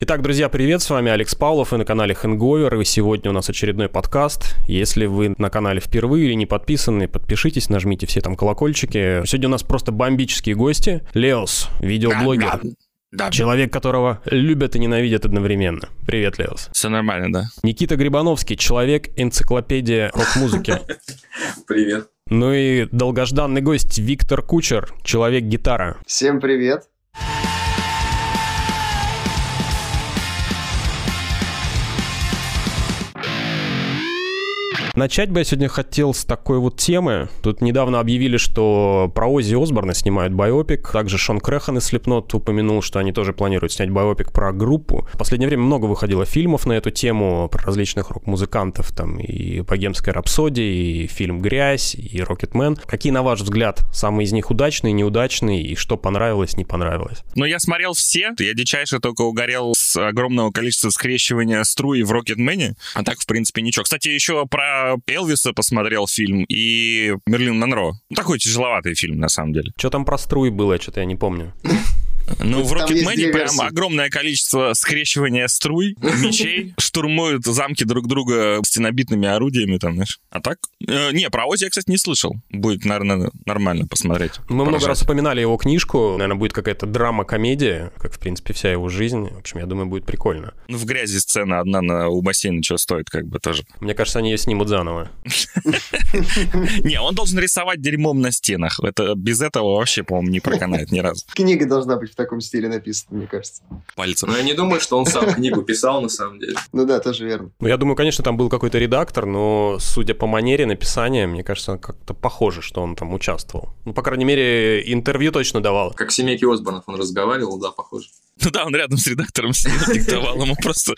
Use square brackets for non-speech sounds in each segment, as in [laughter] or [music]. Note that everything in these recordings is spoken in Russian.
Итак, друзья, привет, с вами Алекс Павлов, и на канале Хэнговер, и сегодня у нас очередной подкаст. Если вы на канале впервые или не подписаны, подпишитесь, нажмите все там колокольчики. Сегодня у нас просто бомбические гости. Леос, видеоблогер. Да. Человек, которого любят и ненавидят одновременно. Привет, Леос. Все нормально, да. Никита Грибановский, человек-энциклопедия рок-музыки. [laughs] Привет. Ну и долгожданный гость Виктор Кучер, человек-гитара. Всем привет. Начать бы я сегодня хотел с такой вот темы. Тут недавно объявили, что про Ози Осборна снимают байопик. Также Шон Крэхан из Slipknot упомянул, что они тоже планируют снять байопик про группу. В последнее время много выходило фильмов на эту тему, про различных рок-музыкантов. Там и «Богемская рапсодия», и фильм «Грязь», и «Рокетмен». Какие, на ваш взгляд, самые из них удачные, неудачные, и что понравилось, не понравилось? Ну, я смотрел все. Я дичайше только угорел с огромного количества скрещивания струи в Рокетмене. А так, в принципе, ничего. Кстати, еще про Элвиса посмотрел фильм и Мерлин Монро. Ну, такой тяжеловатый фильм, на самом деле. Что там про струи было, что-то я не помню. [laughs] Ну, в Рокетмене прям огромное количество скрещивания струй, мечей, [laughs] штурмуют замки друг друга стенобитными орудиями, там, знаешь. А так? Э, не, про Ози я, кстати, не слышал. Будет, наверное, нормально посмотреть. Мы много Поражать. раз упоминали его книжку. Наверное, будет какая-то драма-комедия, как, в принципе, вся его жизнь. В общем, я думаю, будет прикольно. Ну, в грязи сцена одна на, у бассейна что стоит, как бы тоже. Мне кажется, они ее снимут заново. [laughs] Не, он должен рисовать дерьмом на стенах. Это без этого вообще, по-моему, не проканает ни разу. Книга должна быть в таком стиле написана, мне кажется. Пальцем. Но я не думаю, что он сам книгу писал на самом деле. [laughs] Ну да, тоже верно. Ну, я думаю, конечно, там был какой-то редактор, но, судя по манере написания, мне кажется, как-то похоже, что он там участвовал. Ну, по крайней мере, интервью точно давал. Как в семейке Осборнов он разговаривал, да, похоже. Ну да, он рядом с редактором сидел, диктовал ему просто...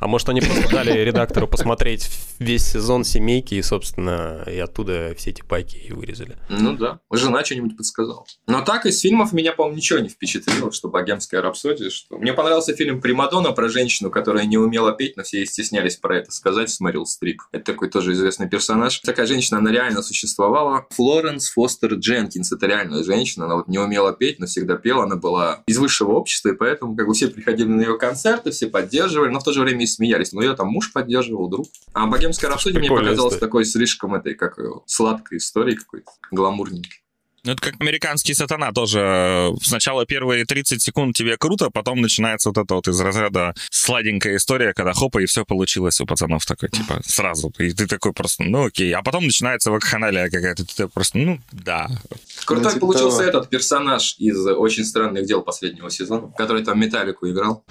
А может, они просто дали редактору посмотреть весь сезон «Семейки» и, собственно, и оттуда все эти пайки и вырезали. Ну да, жена что-нибудь подсказала. Но так из фильмов меня, по-моему, ничего не впечатлило, что «Богемская рапсодия», что... Мне понравился фильм «Примадонна» про женщину, которая не умела петь, но все ей стеснялись про это сказать, с Мэрил Стрип. Это такой тоже известный персонаж. Такая женщина, она реально существовала. Флоренс Фостер Дженкинс, это реальная женщина, она вот не умела петь, но всегда пела, она была из высшего общества, и поэтому как бы все приходили на ее концерты, все поддерживали, но в то же время и смеялись. Но ее там муж поддерживал, друг. А «Богемская рапсодия» мне показалась такой слишком этой, как ее, сладкой историей какой-то, гламурненькой. Ну, это как американский сатана тоже. Сначала первые 30 секунд тебе круто, потом начинается вот это вот из разряда сладенькая история, когда хопа, и все получилось у пацанов такой, типа, сразу. И ты такой просто, ну окей. А потом начинается вакханалия какая-то. Ты просто, ну да. Крутой Ну, типа получился того. этот персонаж из «Очень странных дел» последнего сезона, который там Металлику играл.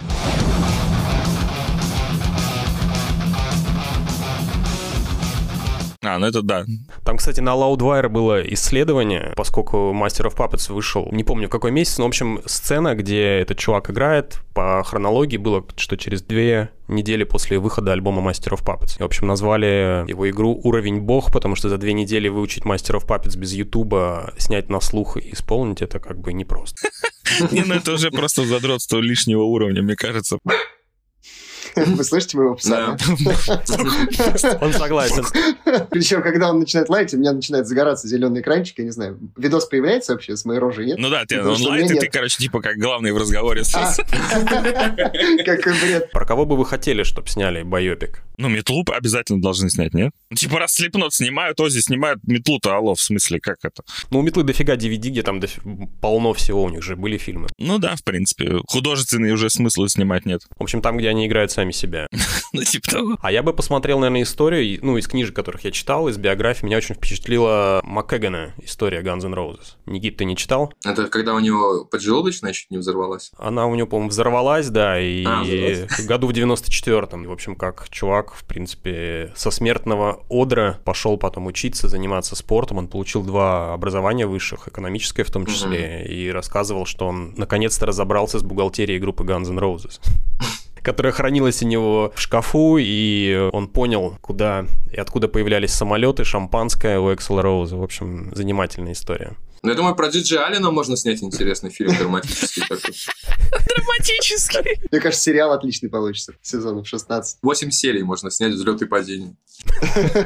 А, ну это да. Там, кстати, на Loudwire было исследование, поскольку Master of Puppets вышел, не помню в какой месяц, но, в общем, сцена, где этот чувак играет, по хронологии было, что через две недели после выхода альбома Master of Puppets. И, в общем, назвали его игру «Уровень бог», потому что за две недели выучить Master of Puppets без Ютуба, снять на слух и исполнить это как бы непросто. [laughs] Не, ну это уже просто задротство лишнего уровня, мне кажется. [laughs] Вы слышите моего пса? [laughs] Он согласен. Причем, когда он начинает лаять, у меня начинает загораться зеленый экранчик, я не знаю. Видос появляется вообще с моей рожей, нет? Ну да, ты онлайн, у и ты, короче, типа как главный в разговоре с... А. [laughs] Какой бред. Про кого бы вы хотели, чтобы сняли байопик? Ну, метлу обязательно должны снять, нет? Типа, раз слепнот снимают, Ози снимают метлу-то, алло, в смысле, как это? Ну, у Метлы дофига DVD, где там полно всего, у них же были фильмы. Ну да, в принципе, художественные уже смысла снимать нет. В общем, там, где они играют сами себя. [laughs] Ну, типа того. А я бы посмотрел, наверное, историю, ну, из книжек, которых я читал, из биографии, меня очень впечатлила МакКэгана история Guns N' Roses. Никит, ты не читал? Это когда у него поджелудочная чуть не взорвалась. Она у него, по-моему, взорвалась, да, и А, взорвалась. [laughs] году в 94-м. В общем, как чувак, в принципе, со смертного одра пошел потом учиться, заниматься спортом. Он получил два образования высших, экономическое в том числе, и рассказывал, что он наконец-то разобрался с бухгалтерией группы Guns N' Roses. [laughs] которая хранилась у него в шкафу, и он понял, куда и откуда появлялись самолеты, шампанское у Эксела Роуза. В общем, занимательная история. Ну, я думаю, про Джиджи Аллена можно снять интересный фильм драматический такой. Драматический. Мне кажется, сериал отличный получится. Сезонов 16. Восемь серий можно снять взлет и падение.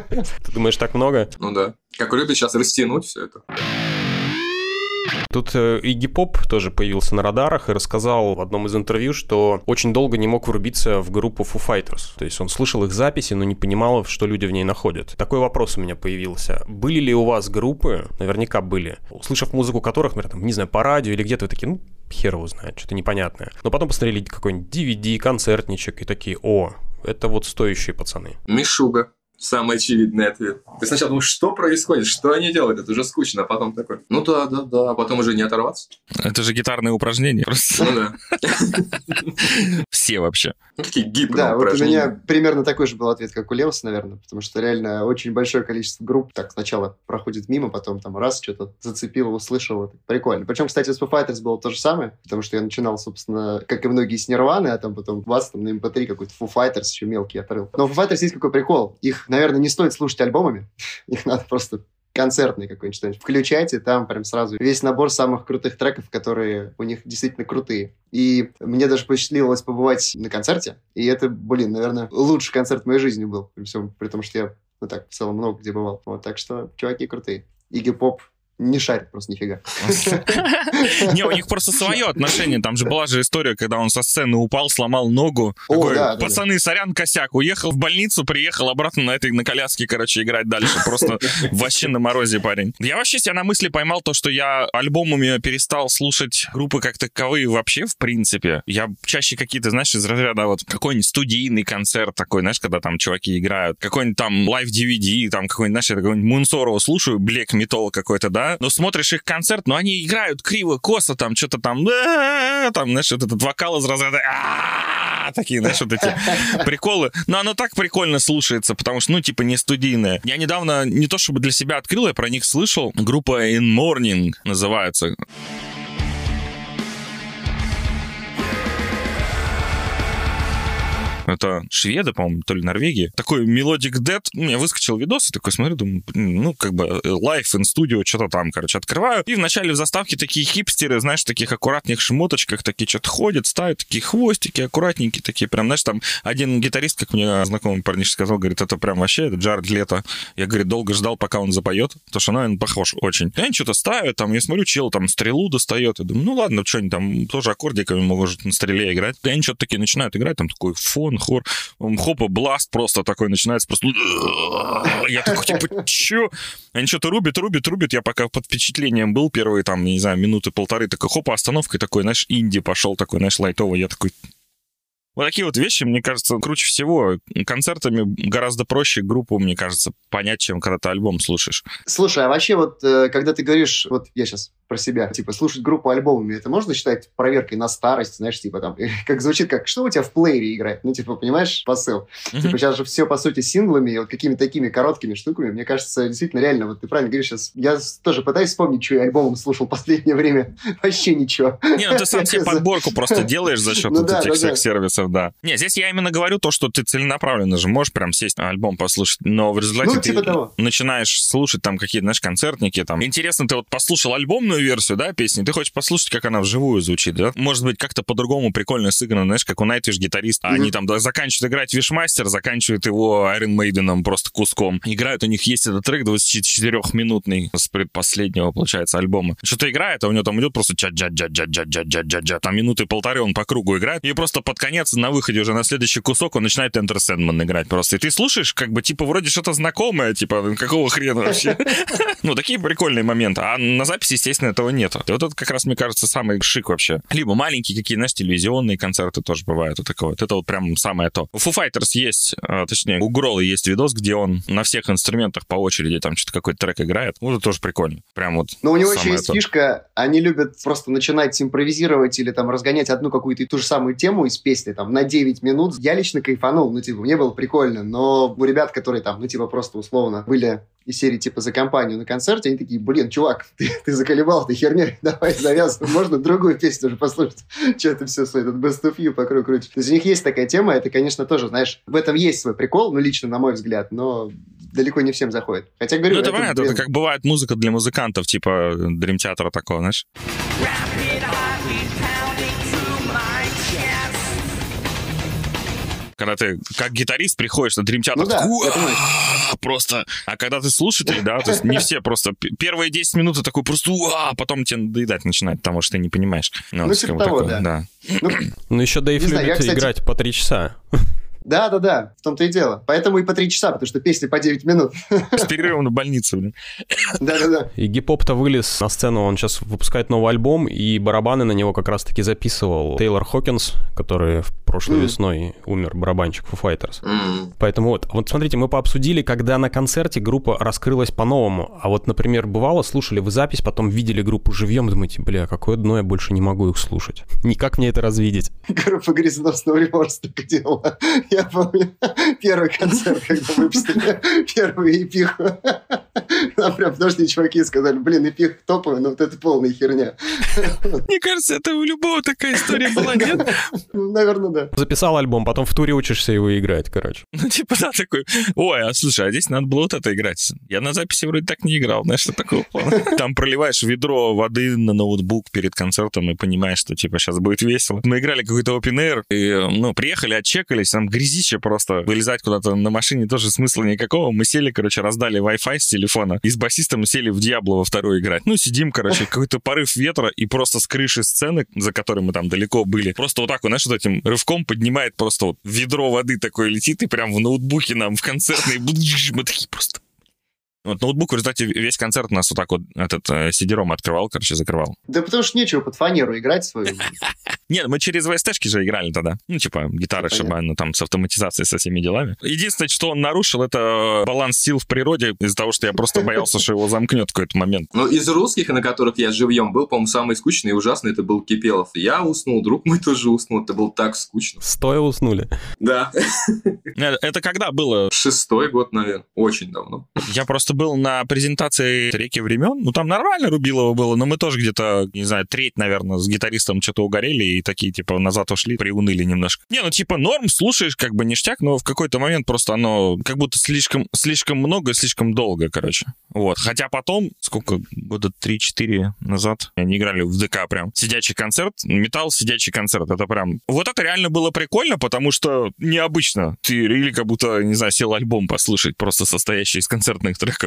Ты думаешь, так много? Ну да. Как любят сейчас растянуть все это. Тут э, Игги Поп тоже появился на радарах и рассказал в одном из интервью, что очень долго не мог врубиться в группу Foo Fighters. То есть он слышал их записи, но не понимал, что люди в ней находят. Такой вопрос у меня появился. Были ли у вас группы, наверняка были, услышав музыку которых, например, там, не знаю, по радио или где-то вы такие, ну, хер его знает, что-то непонятное. Но потом посмотрели какой-нибудь DVD, концертничек и такие, о, это вот стоящие пацаны. Мишуга. Самый очевидный ответ. Ты сначала думаешь, что происходит, что они делают, это уже скучно, а потом такой, ну да, да, да, а потом уже не оторваться. Это же гитарные упражнения просто. Ну да. [laughs] Все вообще. Ну такие гибкие Да, вот у меня примерно такой же был ответ, как у Леоса, наверное, потому что реально очень большое количество групп так сначала проходит мимо, потом там раз что-то зацепило, услышал, прикольно. Причем, кстати, с Foo Fighters было то же самое, потому что я начинал, собственно, как и многие с Нирваны, а там потом вас там на MP3 какой-то Foo Fighters еще мелкий отрыл. Но у Foo Fighters есть какой прикол. Их, наверное, не стоит слушать альбомами, [laughs] их надо просто концертный какой-нибудь что-нибудь включать, и там прям сразу весь набор самых крутых треков, которые у них действительно крутые. И мне даже посчастливилось побывать на концерте, и это, блин, наверное, лучший концерт в моей жизни был, при всем, при том, что я, ну так, в целом много где бывал. Вот, так что чуваки крутые. Игги Поп не шарит просто нифига. [laughs] Не, у них просто свое отношение. Там же была же история, когда он со сцены упал, сломал ногу. Пацаны, сорян, косяк. Уехал в больницу, приехал обратно на этой на коляске, короче, играть дальше. Просто [laughs] вообще на морозе парень. Я вообще себя на мысли поймал то, что я альбомами перестал слушать группы как таковые вообще, в принципе. Я чаще какие-то, знаешь, из разряда вот какой-нибудь студийный концерт такой, знаешь, когда там чуваки играют, какой-нибудь там live DVD, там какой-нибудь, знаешь, я какой-нибудь Moonsorrow слушаю, black metal какой-то, да, но смотришь их концерт, но они играют криво, косо, там что-то там, там, знаешь, вот этот вокал из разряда такие, знаешь, вот эти [laughs] приколы. Но оно так прикольно слушается, потому что, ну, типа, не студийное. Я недавно не то чтобы для себя открыл, я про них слышал. Группа In Mourning называется. Это шведы, по-моему, то ли Норвегии. Такой Melodic Dead. У меня выскочил видос, и такой смотрю, думаю, ну, как бы э, Life in Studio, что-то там, короче, открываю. И вначале в заставке такие хипстеры, знаешь, в таких аккуратных шмоточках, такие что-то ходят, ставят такие хвостики аккуратненькие, такие прям, знаешь, там один гитарист, как мне знакомый парниш сказал, говорит, это прям вообще, это Джаред Лето. Я, говорит, долго ждал, пока он запоет, потому что, ну, он похож очень. И они что-то ставят, там, я смотрю, чел там стрелу достает, я думаю, ну, ладно, что они там тоже аккордиками могут на стреле играть. И они что-то такие начинают играть, там такой фон, хор, хопа, бласт просто такой начинается, просто... [clears throat] Я такой, типа, чё? Они что-то рубят, рубят, рубят. Я пока под впечатлением был первые, там, не знаю, минуты полторы, такой, хопа, остановка, и такой, знаешь, инди пошел такой, знаешь, лайтовый. Я такой, вот такие вот вещи, мне кажется, круче всего. Концертами гораздо проще группу, мне кажется, понять, чем когда ты альбом слушаешь. Слушай, а вообще вот, э, когда ты говоришь, вот я сейчас про себя, типа, слушать группу альбомами, это можно считать проверкой на старость, знаешь, типа там, [laughs] как звучит, как, что у тебя в плеере играет? Ну, типа, понимаешь, посыл? Мгм. Типа, сейчас же все, по сути, синглами, вот какими-то такими короткими штуками, мне кажется, действительно, реально, вот ты правильно говоришь сейчас, я тоже пытаюсь вспомнить, что я альбомом слушал в последнее время, [laughs] вообще ничего. Не, ну ты сам себе подборку просто [laughs] делаешь за счет Ну этих да, всех сервисов, да. Не, здесь я именно говорю то, что ты целенаправленно же можешь прям сесть на альбом послушать, но в результате Ну, ты типа того. начинаешь слушать там какие-то, знаешь, концертники там. Интересно, ты вот послушал альбомную версию, да, песни, ты хочешь послушать, как она вживую звучит, да? Может быть, как-то по-другому прикольно сыграно, знаешь, как у Nightwish гитарист. Мгм. Они там да, заканчивают играть Вишмастер, заканчивают его Iron Maiden просто куском. Играют, у них есть этот трек 24-минутный с предпоследнего, получается, альбома. Что-то играет, а у него там идет просто ча джа джа джа джа джа джа джа джа Там минуты полторы он по кругу играет. И просто под конец, на выходе уже на следующий кусок, он начинает Enter Sandman играть просто. И ты слушаешь, как бы, типа, вроде что-то знакомое, типа, какого хрена вообще? [laughs] Ну, такие прикольные моменты. А на записи, естественно, этого нет. И вот это как раз, мне кажется, самый шик вообще. Либо маленькие какие, знаешь, телевизионные концерты тоже бывают. Вот такое вот. Это вот прям самое то. У Foo Fighters есть, а, точнее, у Гролла есть видос, где он на всех инструментах по очереди там что-то какой-то трек играет. Вот это тоже прикольно. Прям вот Но у него еще есть то. фишка, они любят просто начинать импровизировать или там разгонять одну какую-то и ту же самую тему из песни там на 9 минут. Я лично кайфанул, ну типа, мне было прикольно, но у ребят, которые там, ну типа просто условно были из серии типа за компанию на концерте, они такие, блин, чувак, ты, ты заколебал, ты херня, [laughs] давай завязывай, можно другую песню уже послушать, [laughs] что это все, этот Best of You по кругу крутит. То есть у них есть такая тема, это, конечно, тоже, знаешь, в этом есть свой прикол, ну лично, на мой взгляд, но далеко не всем заходит. Хотя, говорю, Ну, это понятно, блин, это как бывает музыка для музыкантов, типа Дрим Театра такого, знаешь? Когда ты как гитарист приходишь на Dream Theater, Ну да, просто... А когда ты слушатель, да, то есть не все просто... Первые 10 минут ты такой просто, а потом тебе надоедать начинает, потому что ты не понимаешь. Ну, вот, типа того, такое, да. да. Ну, еще Дэйв любит я, кстати- играть по три часа. Да, да, да, в том-то и дело. Поэтому и по три часа, потому что песни по 9 минут. С перерывом на больницу, блин. Да, да, да. И гип-хоп-то вылез на сцену, он сейчас выпускает новый альбом, и барабаны на него как раз-таки записывал Тейлор Хокинс, который в прошлой Мгм. весной умер, барабанщик Foo Fighters. М. Поэтому вот, вот смотрите, мы пообсудили, когда на концерте группа раскрылась по-новому. А вот, например, бывало, слушали вы запись, потом видели группу живьем, думаете, бля, какое дно, я больше не могу их слушать. Никак мне это развидеть. Группа грязносного реморса так делала. Я помню первый концерт, когда выпустили первую эпиху. Нам прям подошли чуваки и сказали, блин, эпих топовый, но вот это полная херня. Мне кажется, это у любого такая история была, нет? Ну, Наверное, да. Записал альбом, потом в туре учишься его играть, короче. Ну, типа, да, такой, ой, а слушай, а здесь надо было вот это играть. Я на записи вроде так не играл, знаешь, что такого плана. Там проливаешь ведро воды на ноутбук перед концертом и понимаешь, что, типа, сейчас будет весело. Мы играли какой-то open air, и, ну, приехали, отчекались, там грязище просто. Вылезать куда-то на машине тоже смысла никакого. Мы сели, короче, раздали Wi-Fi с телефона, и с басистом сели в Диабло во вторую играть. Ну, сидим, короче, какой-то порыв ветра, и просто с крыши сцены, за которой мы там далеко были, просто вот так вот, знаешь, вот этим рывком поднимает просто вот ведро воды такое летит, и прям в ноутбуке нам в концертной [laughs] мы такие просто... Вот ноутбук в результате весь концерт нас вот так вот этот э, сидером открывал, короче, закрывал. Да потому что нечего под фанеру играть свою. [laughs] Нет, мы через VST-шки же играли тогда. Ну, типа, гитары, Ну, чтобы понятно. ну, там с автоматизацией, со всеми делами. Единственное, что он нарушил, это баланс сил в природе из-за того, что я просто боялся, что его замкнет в какой-то момент. Ну, из русских, на которых я живьем был, по-моему, самый скучный и ужасный это был Кипелов. Я уснул, друг мой тоже уснул, это было так скучно. Стоя уснули. Да. Э, Это когда было? Шестой год, наверное. Очень давно. Я просто был на презентации «Реки времен». Ну, там нормально Рубилова было, но мы тоже где-то, не знаю, треть, наверное, с гитаристом что-то угорели и такие, типа, назад ушли, приуныли немножко. Не, ну, типа, норм, слушаешь, как бы ништяк, но в какой-то момент просто оно как будто слишком, слишком много и слишком долго, короче. Вот. Хотя потом, сколько, года 3-4 назад, они играли в ДК прям. Сидячий концерт, металл, сидячий концерт. Это прям... Вот это реально было прикольно, потому что необычно. Ты или как будто, не знаю, сел альбом послушать, просто состоящий из концертных треков.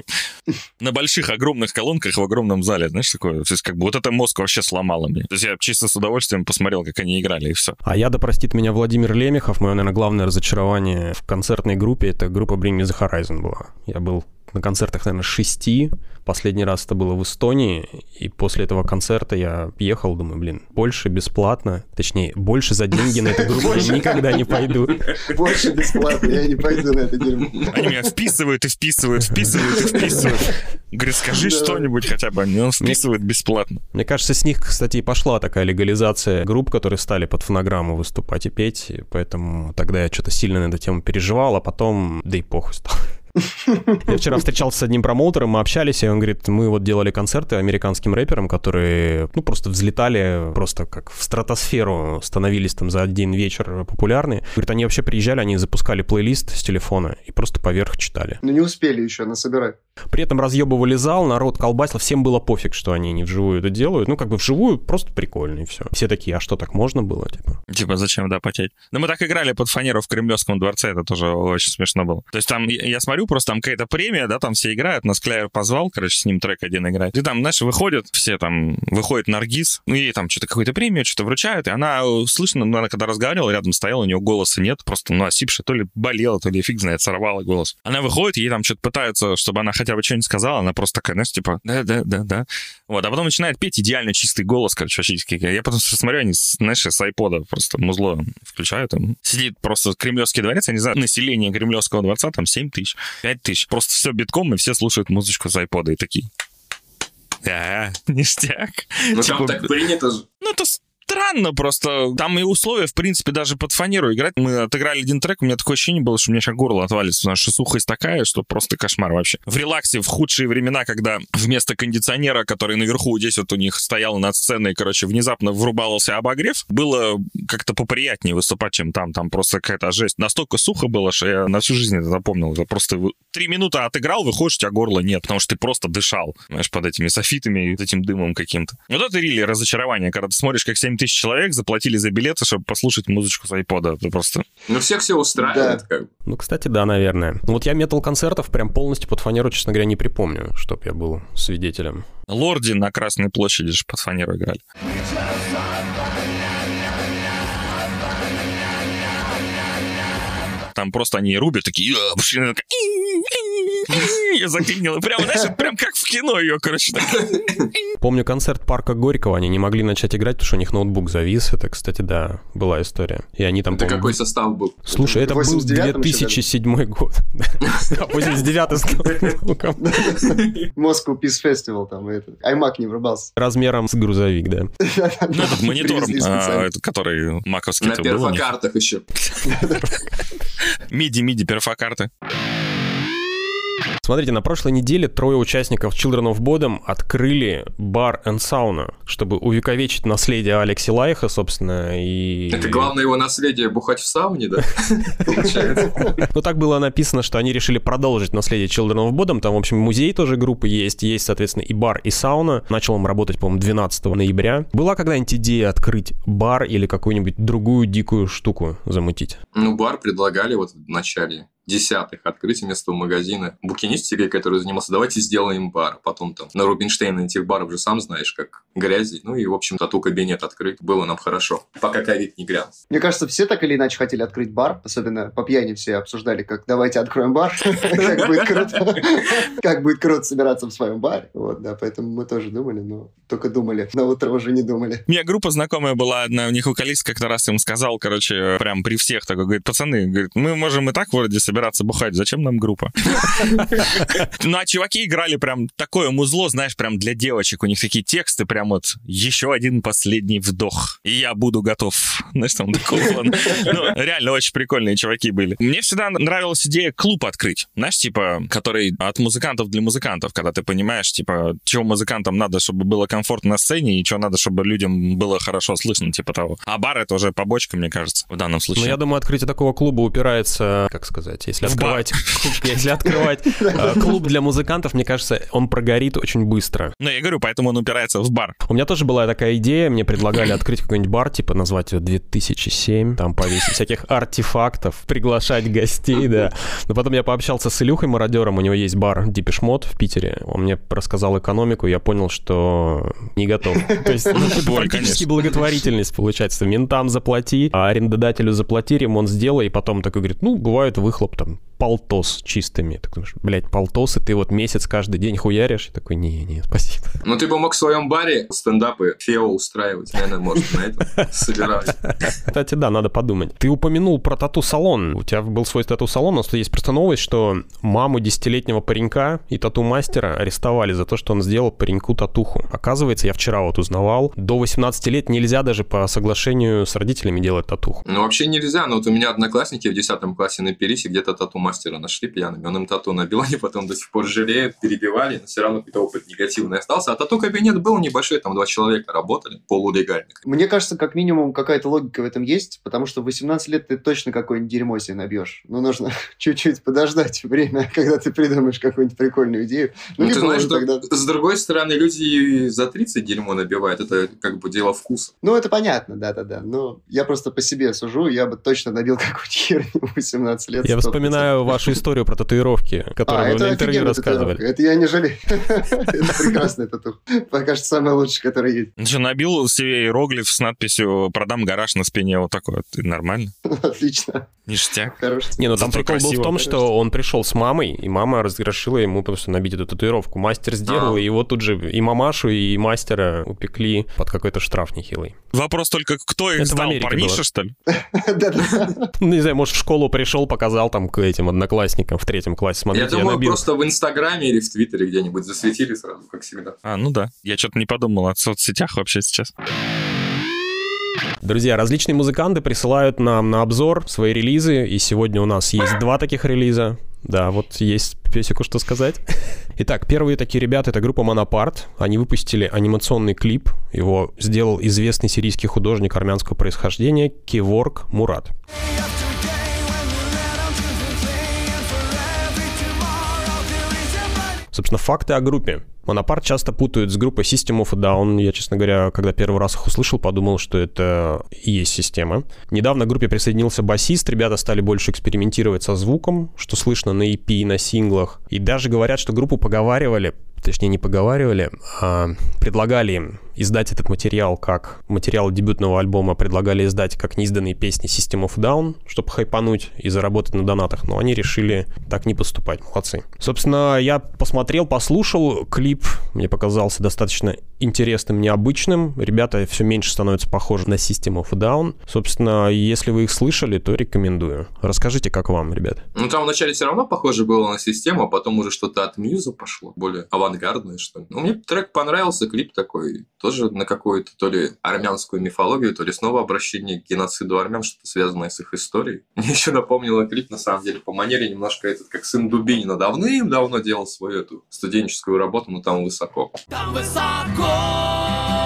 На больших, огромных колонках в огромном зале, знаешь, такое. То есть как бы вот это мозг вообще сломало мне. То есть я чисто с удовольствием посмотрел, как они играли, и все. А я, да простит меня Владимир Лемехов, мое, наверное, главное разочарование в концертной группе, это группа Bring Me The Horizon была. Я был на концертах, наверное, шести. Последний раз это было в Эстонии, и после этого концерта я ехал, думаю, блин, больше бесплатно, точнее, больше за деньги на эту группу я никогда не пойду. Больше бесплатно, я не пойду на это дерьмо. Они меня вписывают и вписывают, вписывают и вписывают. Говорит, скажи что-нибудь хотя бы. И Он вписывает бесплатно. Мне кажется, с них, кстати, и пошла такая легализация групп, которые стали под фонограмму выступать и петь, поэтому тогда я что-то сильно на эту тему переживал, а потом, да и похуй стал. Я вчера встречался с одним промоутером, мы общались, и он говорит, мы вот делали концерты американским рэперам, которые, ну, просто взлетали, просто как в стратосферу становились там за один вечер популярны. Говорит, они вообще приезжали, они запускали плейлист с телефона и просто поверх читали. Ну не успели еще насобирать. При этом разъебывали зал, народ колбасил, всем было пофиг, что они не вживую это делают. Ну, как бы вживую просто прикольно, и все. Все такие, а что, так можно было, типа? Типа, зачем, да, потеть? Но мы так играли под фанеру в Кремлевском дворце, это тоже очень смешно было. То есть там, я смотрю, просто там какая-то премия, да, там все играют, нас Кляйр позвал, короче, с ним трек один играет. И там, знаешь, выходят, все там, выходит Наргиз, ну, ей там что-то какую-то премию, что-то вручают, и она, слышно, ну, она когда разговаривала, рядом стояла, у нее голоса нет, просто, ну, осипшая, то ли болела, то ли фиг знает, сорвала голос. Она выходит, ей там что-то пытаются, чтобы она хотя бы что-нибудь сказала, она просто такая, знаешь, типа, да-да-да-да. Вот, а потом начинает петь идеально чистый голос, короче, вообще. Я потом смотрю, они, знаешь, с айпода просто музло включают, там сидит просто Кремлевский дворец, я не знаю, население Кремлевского дворца, там 7 тысяч, 5 тысяч, просто все битком, и все слушают музычку с айпода и такие... Да, ништяк. Ну, Типа, там так принято же. Ну, это странно просто. Там и условия, в принципе, даже под фанеру играть. Мы отыграли один трек, у меня такое ощущение было, что у меня сейчас горло отвалится, потому что сухость такая, что просто кошмар вообще. В релаксе, в худшие времена, когда вместо кондиционера, который наверху здесь вот у них стоял над сценой, короче, внезапно врубался обогрев, было как-то поприятнее выступать, чем там. Там просто какая-то жесть. Настолько сухо было, что я на всю жизнь это запомнил. Это просто три минуты отыграл, выходишь, у тебя горла нет, потому что ты просто дышал, знаешь, под этими софитами и этим дымом каким-то. Вот это рили разочарование, когда ты смотришь, как 7 тысяч человек заплатили за билеты, чтобы послушать музычку с айпода. Это просто... Ну, всех все устраивает, Да. как бы. Ну, кстати, да, наверное. Ну, вот я метал-концертов прям полностью под фанеру, честно говоря, не припомню, чтоб я был свидетелем. Лорди на Красной площади же под фанеру играли. Там просто они рубят, такие... Я заклинила. Прям, знаешь, прям как в кино ее, короче, так. Помню концерт Парка Горького, они не могли начать играть, потому что у них ноутбук завис. Это, кстати, да, была история. И они там, Это какой состав был? Слушай, это был 89-м еще 2007 год. Да, 89 с. Moscow Peace Festival там, и этот, iMac не врубался. Размером с грузовик, да. [laughs] Ну, этот монитор, а, который маковский На перфокартах еще. [laughs] Миди, перфокарты. Смотрите, на прошлой неделе трое участников Children of Bodom открыли бар and сауна, чтобы увековечить наследие Алекси Лайха, собственно, и... Это главное его наследие бухать в сауне, да? [laughs] Получается. Ну, так было написано, что они решили продолжить наследие Children of Bodom. Там, в общем, музей тоже группы есть. Есть, соответственно, и бар, и сауна. Начал он работать, по-моему, 12 ноября. Была когда-нибудь идея открыть бар или какую-нибудь другую дикую штуку замутить? Ну, бар предлагали вот в начале десятых открыть вместо магазина букинистикой, который занимался, давайте сделаем бар. Потом там на Рубинштейна этих баров же сам знаешь, как грязи. Ну и, в общем, тату-кабинет открыт. Было нам хорошо, пока ковид не грянул. Мне кажется, все так или иначе хотели открыть бар, особенно по пьяни все обсуждали, как давайте откроем бар, [laughs] как будет круто, как будет круто собираться в своем баре. Вот, да, поэтому мы тоже думали, но только думали, на утро уже не думали. У меня группа знакомая была одна, у них вокалист как-то раз им сказал, короче, прям при всех такой, говорит, пацаны, говорит, мы можем и так вроде собираться бухать, зачем нам группа? [laughs] Ну, а чуваки играли прям такое музло, знаешь, прям для девочек, у них такие тексты, прям вот еще один последний вдох, и я буду готов. [laughs] Знаешь, там такого. Ну, реально очень прикольные чуваки были. Мне всегда нравилась идея клуб открыть, знаешь, типа, который от музыкантов для музыкантов, когда ты понимаешь, типа, чего музыкантам надо, чтобы было комфортно на сцене, и что надо, чтобы людям было хорошо слышно, типа того. А бар это уже побочка, мне кажется, в данном Ну, случае. я думаю, открытие такого клуба упирается, как сказать, если В бар. открывать, если открывать э, [laughs] клуб для музыкантов, мне кажется, он прогорит очень быстро. Ну, я говорю, поэтому он упирается в бар. У меня тоже была такая идея, мне предлагали открыть какой-нибудь бар, типа назвать его 2007, там повесить всяких артефактов, приглашать гостей, да. Но потом я пообщался с Илюхой Мародером, у него есть бар Дипишмот в Питере, он мне рассказал экономику, я понял, что не готов. То есть ну, практически конечно. благотворительность получается. Ментам заплати, а арендодателю заплати, ремонт сделай, и потом такой говорит, ну, бывает выхлоп там полтос чистыми. Так думаешь, блядь, полтос, и ты вот месяц каждый день хуяришь? Я такой, не-не, спасибо. Ну, ты бы мог в своем баре стендапы фео устраивать. Наверное, может, на этом собирать. Кстати, да, надо подумать. Ты упомянул про тату-салон. У тебя был свой тату-салон, но есть просто новость, что маму десятилетнего паренька и тату-мастера арестовали за то, что он сделал пареньку татуху. Оказывается, я вчера вот узнавал, до 18 лет нельзя даже по соглашению с родителями делать татуху. Ну, вообще нельзя, но вот у меня одноклассники в 10 классе напились и где-то тату-мастера нашли пьяными. Он им тату набил, [laughs] они потом до сих пор жалеют, перебивали, но все равно какой-то опыт негативный остался. А тату-кабинет был небольшой, там два человека работали, полулегально. Мне кажется, как минимум какая-то логика в этом есть, потому что в 18 лет ты точно какое-нибудь дерьмо себе набьешь. Но нужно [laughs] чуть-чуть подождать время, [laughs] когда ты придумаешь какую-нибудь прикольную идею. Ну, ты либо знаешь, что тогда... с другой стороны, люди за 30 дерьмо набивают, это как бы дело вкуса. Ну, это понятно, да-да-да. Но я просто по себе сужу, я бы точно набил какую-нибудь херню в 18 лет. Я 100%. Вспоминаю вашу историю про татуировки, А, которую вы это на интервью рассказывали. татуировка. Это я не жалею. [laughs] Это прекрасная тату. Пока что самая лучшая, которая есть. Ну что, набил себе иероглиф с надписью «Продам гараж на спине» вот такой нормально. [laughs] Отлично. Ништяк. Не, ну там Зато прикол был в том, что он пришел с мамой, и мама разрешила ему просто набить эту татуировку. Мастер сделал, А. и его тут же и мамашу, и мастера упекли под какой-то штраф нехилый. Вопрос только, кто их Это в сдал? Америке Парниша, было. что ли? [laughs] Да-да. Ну, не знаю, может, в школу пришел, показал там к этим одноклассникам в третьем классе. Смотрите, я я, думаю, набил. просто в Инстаграме или в Твиттере где-нибудь засветили сразу, как всегда. А, ну да. Я что-то не подумал о соцсетях вообще сейчас. Друзья, различные музыканты присылают нам на обзор свои релизы, и сегодня у нас есть два таких релиза. Да, вот есть песику что сказать. [laughs] Итак, первые такие ребята — это группа Монопарт. Они выпустили анимационный клип. Его сделал известный сирийский художник армянского происхождения Кеворг Мурат. Yesterday Собственно, факты о группе. Монопарт часто путают с группой System of a Down. Я, честно говоря, когда первый раз их услышал, подумал, что это и есть система. Недавно к группе присоединился басист, ребята стали больше экспериментировать со звуком, что слышно на EP, на синглах. И даже говорят, что группу поговаривали, точнее не поговаривали, а предлагали им издать этот материал как материал дебютного альбома, предлагали издать как неизданные песни System of Down, чтобы хайпануть и заработать на донатах, но они решили так не поступать. Молодцы. Собственно, я посмотрел, послушал клип, мне показался достаточно интересным, необычным. Ребята все меньше становятся похожи на System of Down. Собственно, если вы их слышали, то рекомендую. Расскажите, как вам, ребят? Ну, там вначале все равно похоже было на систему, а потом уже что-то от Мьюза пошло, более авангардное, что ли. Ну, мне трек понравился, клип такой тоже на какую-то то ли армянскую мифологию, то ли снова обращение к геноциду армян, что-то связанное с их историей. [laughs] Мне еще напомнило клип, на самом деле, по манере немножко этот, как сын Дубинина, давным-давно делал свою эту студенческую работу, но там высоко. Там высоко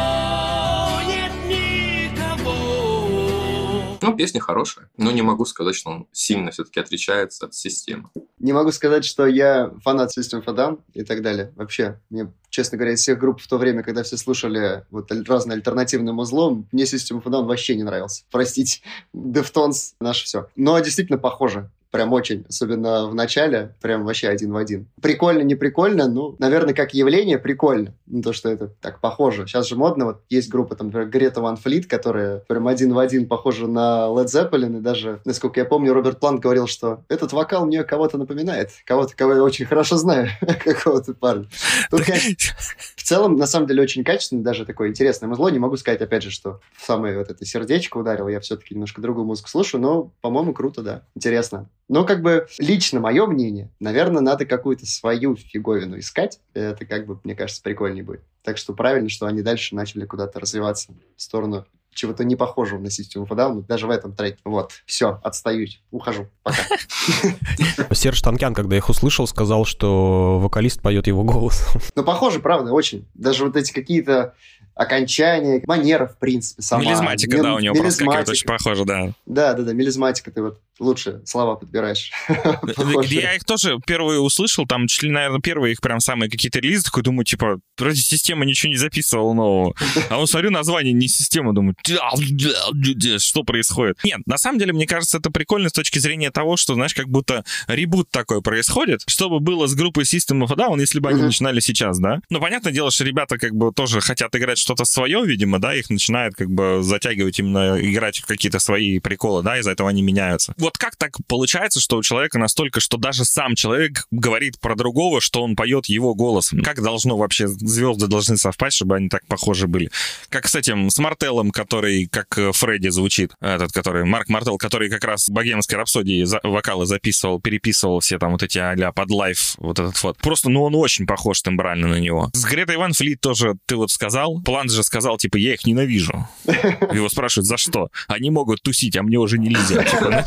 Ну, песня хорошая, но не могу сказать, что он сильно все-таки отличается от системы. Не могу сказать, что я фанат System of Down и так далее. Вообще, мне честно говоря, из всех групп в то время, когда все слушали вот разные альтернативные музло, мне System of Down вообще не нравился. Простите, [laughs] Deftones, наше все. Но действительно похоже. Прям очень, особенно в начале, прям вообще один в один. Прикольно, не прикольно, ну, наверное, как явление прикольно. Ну, то, что это так похоже. Сейчас же модно, вот есть группа, там, например, Грета Ван Флит, которая прям один в один похожа на Led Zeppelin, и даже, насколько я помню, Роберт Плант говорил, что этот вокал мне кого-то напоминает, кого-то, кого я очень хорошо знаю, [laughs] какого-то парня. Тут, в целом, на самом деле, очень качественный, даже такое интересное музло. Не могу сказать, опять же, что в самое вот это сердечко ударил. Я все-таки немножко другую музыку слушаю, но, по-моему, круто, да. Интересно. Но как бы лично мое мнение, наверное, надо какую-то свою фиговину искать. Это как бы, мне кажется, прикольнее будет. Так что правильно, что они дальше начали куда-то развиваться в сторону чего-то не похожего на System of Down, даже в этом треке. Вот, все, отстаюсь, ухожу, пока. [laughs] Серж Танкян, когда их услышал, сказал, что вокалист поет его голос. Ну, похоже, правда, очень. Даже вот эти какие-то окончание, манера, в принципе, сама. Мелизматика, да, у него проскакивает очень похоже, да. Да, да, да, мелизматика, ты вот лучше слова подбираешь. [laughs] Я их тоже первые услышал, там чуть ли, наверное, первые их прям самые какие-то релизы, такой думаю, типа, вроде система ничего не записывала нового. [laughs] А вот смотрю название, не система, думаю, что происходит? Нет, на самом деле, мне кажется, это прикольно с точки зрения того, что, знаешь, как будто ребут такой происходит, чтобы было с группой System of Down, если бы они начинали сейчас, да? Ну, понятное дело, что ребята как бы тоже хотят играть что-то свое, видимо, да, их начинает как бы затягивать именно играть в какие-то свои приколы, да, из-за этого они меняются. Вот как так получается, что у человека настолько, что даже сам человек говорит про другого, что он поет его голосом? Как должно вообще, звезды должны совпасть, чтобы они так похожи были? Как с этим, с Мартеллом, который как э, Фредди звучит, этот, который, Марк Мартелл, который как раз в богемской рапсодии за, вокалы записывал, переписывал все там вот эти а под лайф, вот этот вот. Просто, ну, он очень похож тембрально на него. С Гретой Ван Флит тоже, ты вот сказал, Плант же сказал, типа, я их ненавижу. Его спрашивают, за что? Они могут тусить, а мне уже нельзя. Типа,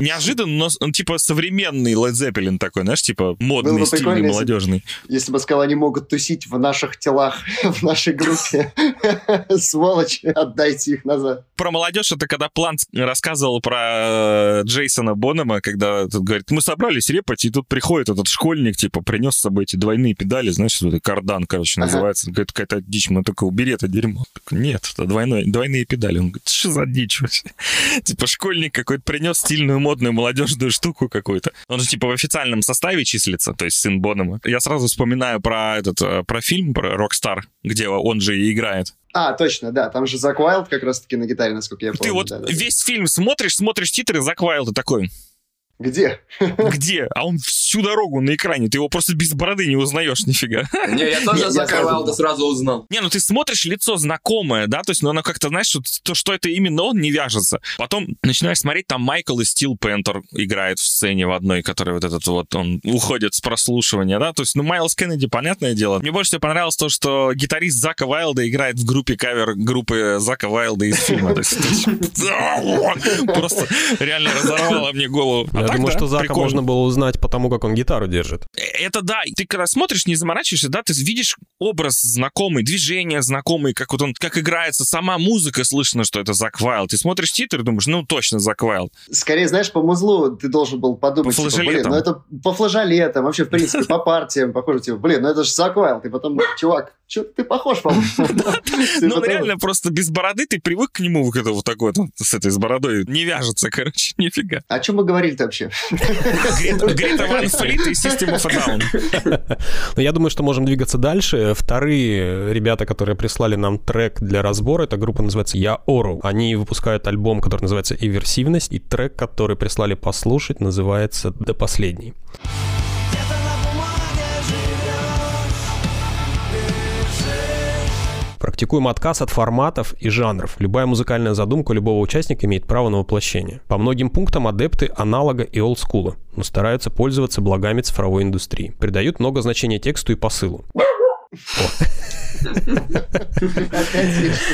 неожиданно, но он, типа, современный Led Zeppelin такой, знаешь, типа, модный, стильный, молодежный. Если бы сказал, они могут тусить в наших телах, в нашей группе. Сволочи, отдайте их назад. Про молодежь это когда Плант рассказывал про э, Джейсона Бонэма, когда тут говорит, мы собрались репать, и тут приходит этот школьник, типа, принес с собой эти двойные педали, знаешь, кардан, короче, называется. Говорит, какая-то дичь. Мы только убери это дерьмо. Так, нет, это двойной, двойные педали. Он говорит, что за дичь вообще? [laughs] Типа школьник какой-то принес стильную, модную, молодежную штуку какую-то. Он же типа в официальном составе числится, то есть сын Бонэма. Я сразу вспоминаю про этот, э, про фильм, про Rock Star, где он же и играет. А, точно, да, там же Зак Уайлд как раз-таки на гитаре, насколько я помню. Ты вот да, да, весь фильм смотришь, смотришь титры, Зак Уайлд и такой... Где? Где? А он всю дорогу на экране, ты его просто без бороды не узнаешь нифига. Не, я тоже Зака Вайлда сразу узнал. Не, ну ты смотришь лицо знакомое, да, то есть, ну оно как-то, знаешь, то, что это именно он, не вяжется. Потом начинаешь смотреть, там Майкл и Стил Пентер играет в сцене в одной, который вот этот вот, он уходит с прослушивания, да, то есть, ну, Майлз Кеннеди, понятное дело. Мне больше всего понравилось то, что гитарист Зака Вайлда играет в группе кавер группы Зака Вайлда из фильма. [laughs] Просто реально разорвало мне голову. А Думаю, да, что Зака прикольно. можно было узнать по тому, как он гитару держит. Э, Это да, ты когда смотришь, не заморачиваешься, да, ты видишь образ знакомый, движения знакомые, как вот он, как играется сама музыка, слышно, что это Зак Вайлд. Ты смотришь титр и думаешь, ну точно Зак Вайлд. Скорее, знаешь, по музлу ты должен был подумать, По типа, блин, флажолетам. ну это по флажолетам, вообще, в принципе, по партиям, похоже, типа, блин, ну это же Заквайл, ты потом, чувак, что ты похож, по-моему. [laughs] Ну, реально просто без бороды, ты привык к нему, вот это вот такой с этой с бородой, не вяжется, короче, [laughs] нифига. О чем мы говорили-то вообще? Грита Ван Флит и System of Down. [laughs] Но я думаю, что можем двигаться дальше. Вторые ребята, которые прислали нам трек для разбора, эта группа называется Я Ору. Они выпускают альбом, который называется «Иверсивность», и трек, который прислали послушать, называется «До последней». Практикуем отказ от форматов и жанров. Любая музыкальная задумка любого участника имеет право на воплощение. По многим пунктам адепты аналога и олдскула, но стараются пользоваться благами цифровой индустрии. Придают много значения тексту и посылу.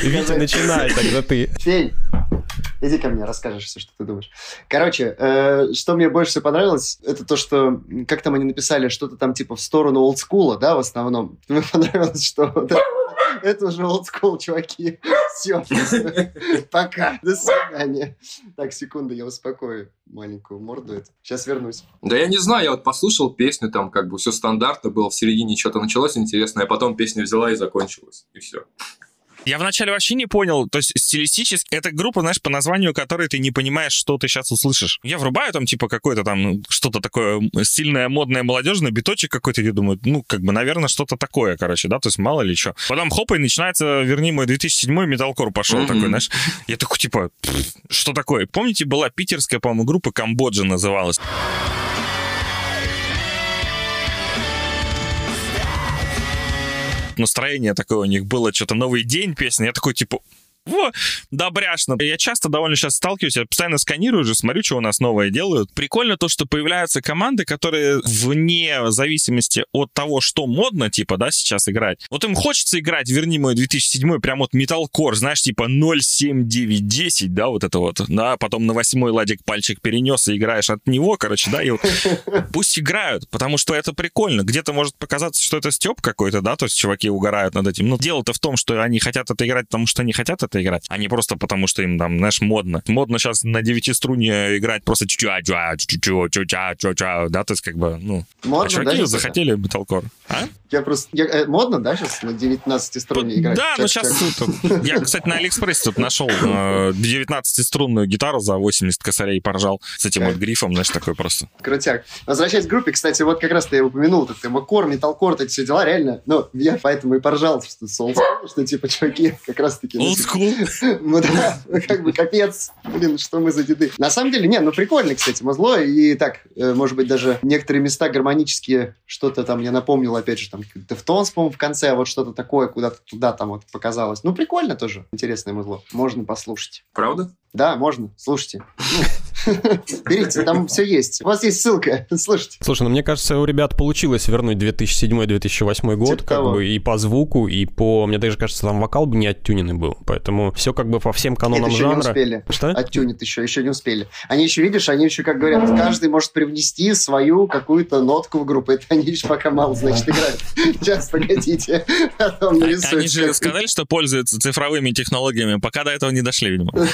Витя, начинай, тогда ты. Фей, иди ко мне, расскажешь все, что ты думаешь. Короче, э, что мне больше всего понравилось, это то, что, как там они написали, что-то там типа в сторону олдскула, да, в основном. Мне [laughs] понравилось, что вот это, это уже олдскул, чуваки. Все. [laughs] Пока. До свидания. Так, секунду, я успокою маленькую морду эту. Сейчас вернусь. Да я не знаю, я вот послушал песню, там как бы все стандартно было, в середине что-то началось интересное, а потом песня взяла и закончилась, и все. Я вначале вообще не понял, то есть стилистически, это группа, знаешь, по названию которой ты не понимаешь, что ты сейчас услышишь. Я врубаю там, типа, какое-то там, ну, что-то такое стильное, модное, молодежное, биточек какой-то, я думаю, ну, как бы, наверное, что-то такое, короче, да, то есть мало ли что. Потом хоп, и начинается, верни мой 2007 металкор пошел Мгм. такой, знаешь. Я такой, типа, «Пф, что такое? Помните, была питерская, по-моему, группа Камбоджа называлась? Настроение такое у них было, что-то новый день песня. Я такой, типа, во, добряшно. Я часто довольно сейчас сталкиваюсь, я постоянно сканирую уже, смотрю, что у нас новое делают. Прикольно то, что появляются команды, которые вне зависимости от того, что модно, типа, да, сейчас играть. Вот им хочется играть, верни мой 2007 прям вот металкор, знаешь, типа 07910, да, вот это вот, да, потом на восьмой ладик пальчик перенес и играешь от него, короче, да, и вот [laughs] пусть играют, потому что это прикольно. Где-то может показаться, что это степ какой-то, да, то есть чуваки угорают над этим. Но дело-то в том, что они хотят это играть, потому что они хотят это играть, а не просто потому, что им там, знаешь, модно. Модно сейчас на девятиструнье играть просто чу-ча, чу-ча, чу-чу, чу-ча, чу-ча, да, то есть как бы, ну, а Модно, да, чуваки сейчас захотели металкор. А? Я просто... я- э, модно, да, сейчас на 19 струне играть? Да, ну Как- сейчас как- я, кстати, на Алиэкспрессе тут нашел 19-струнную гитару за 80 косарей поржал с этим вот грифом, знаешь, такой просто. Крутяк. Возвращаясь к группе, кстати, вот как раз ты упомянул, так ты макор, металкор, эти все дела, реально, ну, я поэтому и поржал, что с олдскула, что типа, чуваки, как раз таки... ну, School. Ну да, как бы капец, блин, что мы за деды. На самом деле, не, ну прикольно, кстати, музло, и так, э, может быть, даже некоторые места гармонические, что-то там, я напомнил, опять же, там, Deftones, по-моему, в конце, а вот что-то такое, куда-то туда там вот показалось. Ну, прикольно тоже, интересное музло, можно послушать. Правда? Да, можно, слушайте. [laughs] Берите, там все есть. У вас есть ссылка, слушайте. Слушай, ну мне кажется, у ребят получилось вернуть 2007-2008 год, Типа как того. бы и по звуку, и по... Мне даже кажется, там вокал бы не оттюненный был, поэтому все как бы по всем Нет, канонам еще не жанра. успели. Что? Оттюнит еще, еще не успели. Они еще, видишь, они еще, как говорят, каждый может привнести свою какую-то нотку в группу. Это они еще пока мало, значит, играют. Сейчас, погодите. [laughs] Потом нарисуют. Они же сказали, что пользуются цифровыми технологиями, пока до этого не дошли, видимо. [laughs]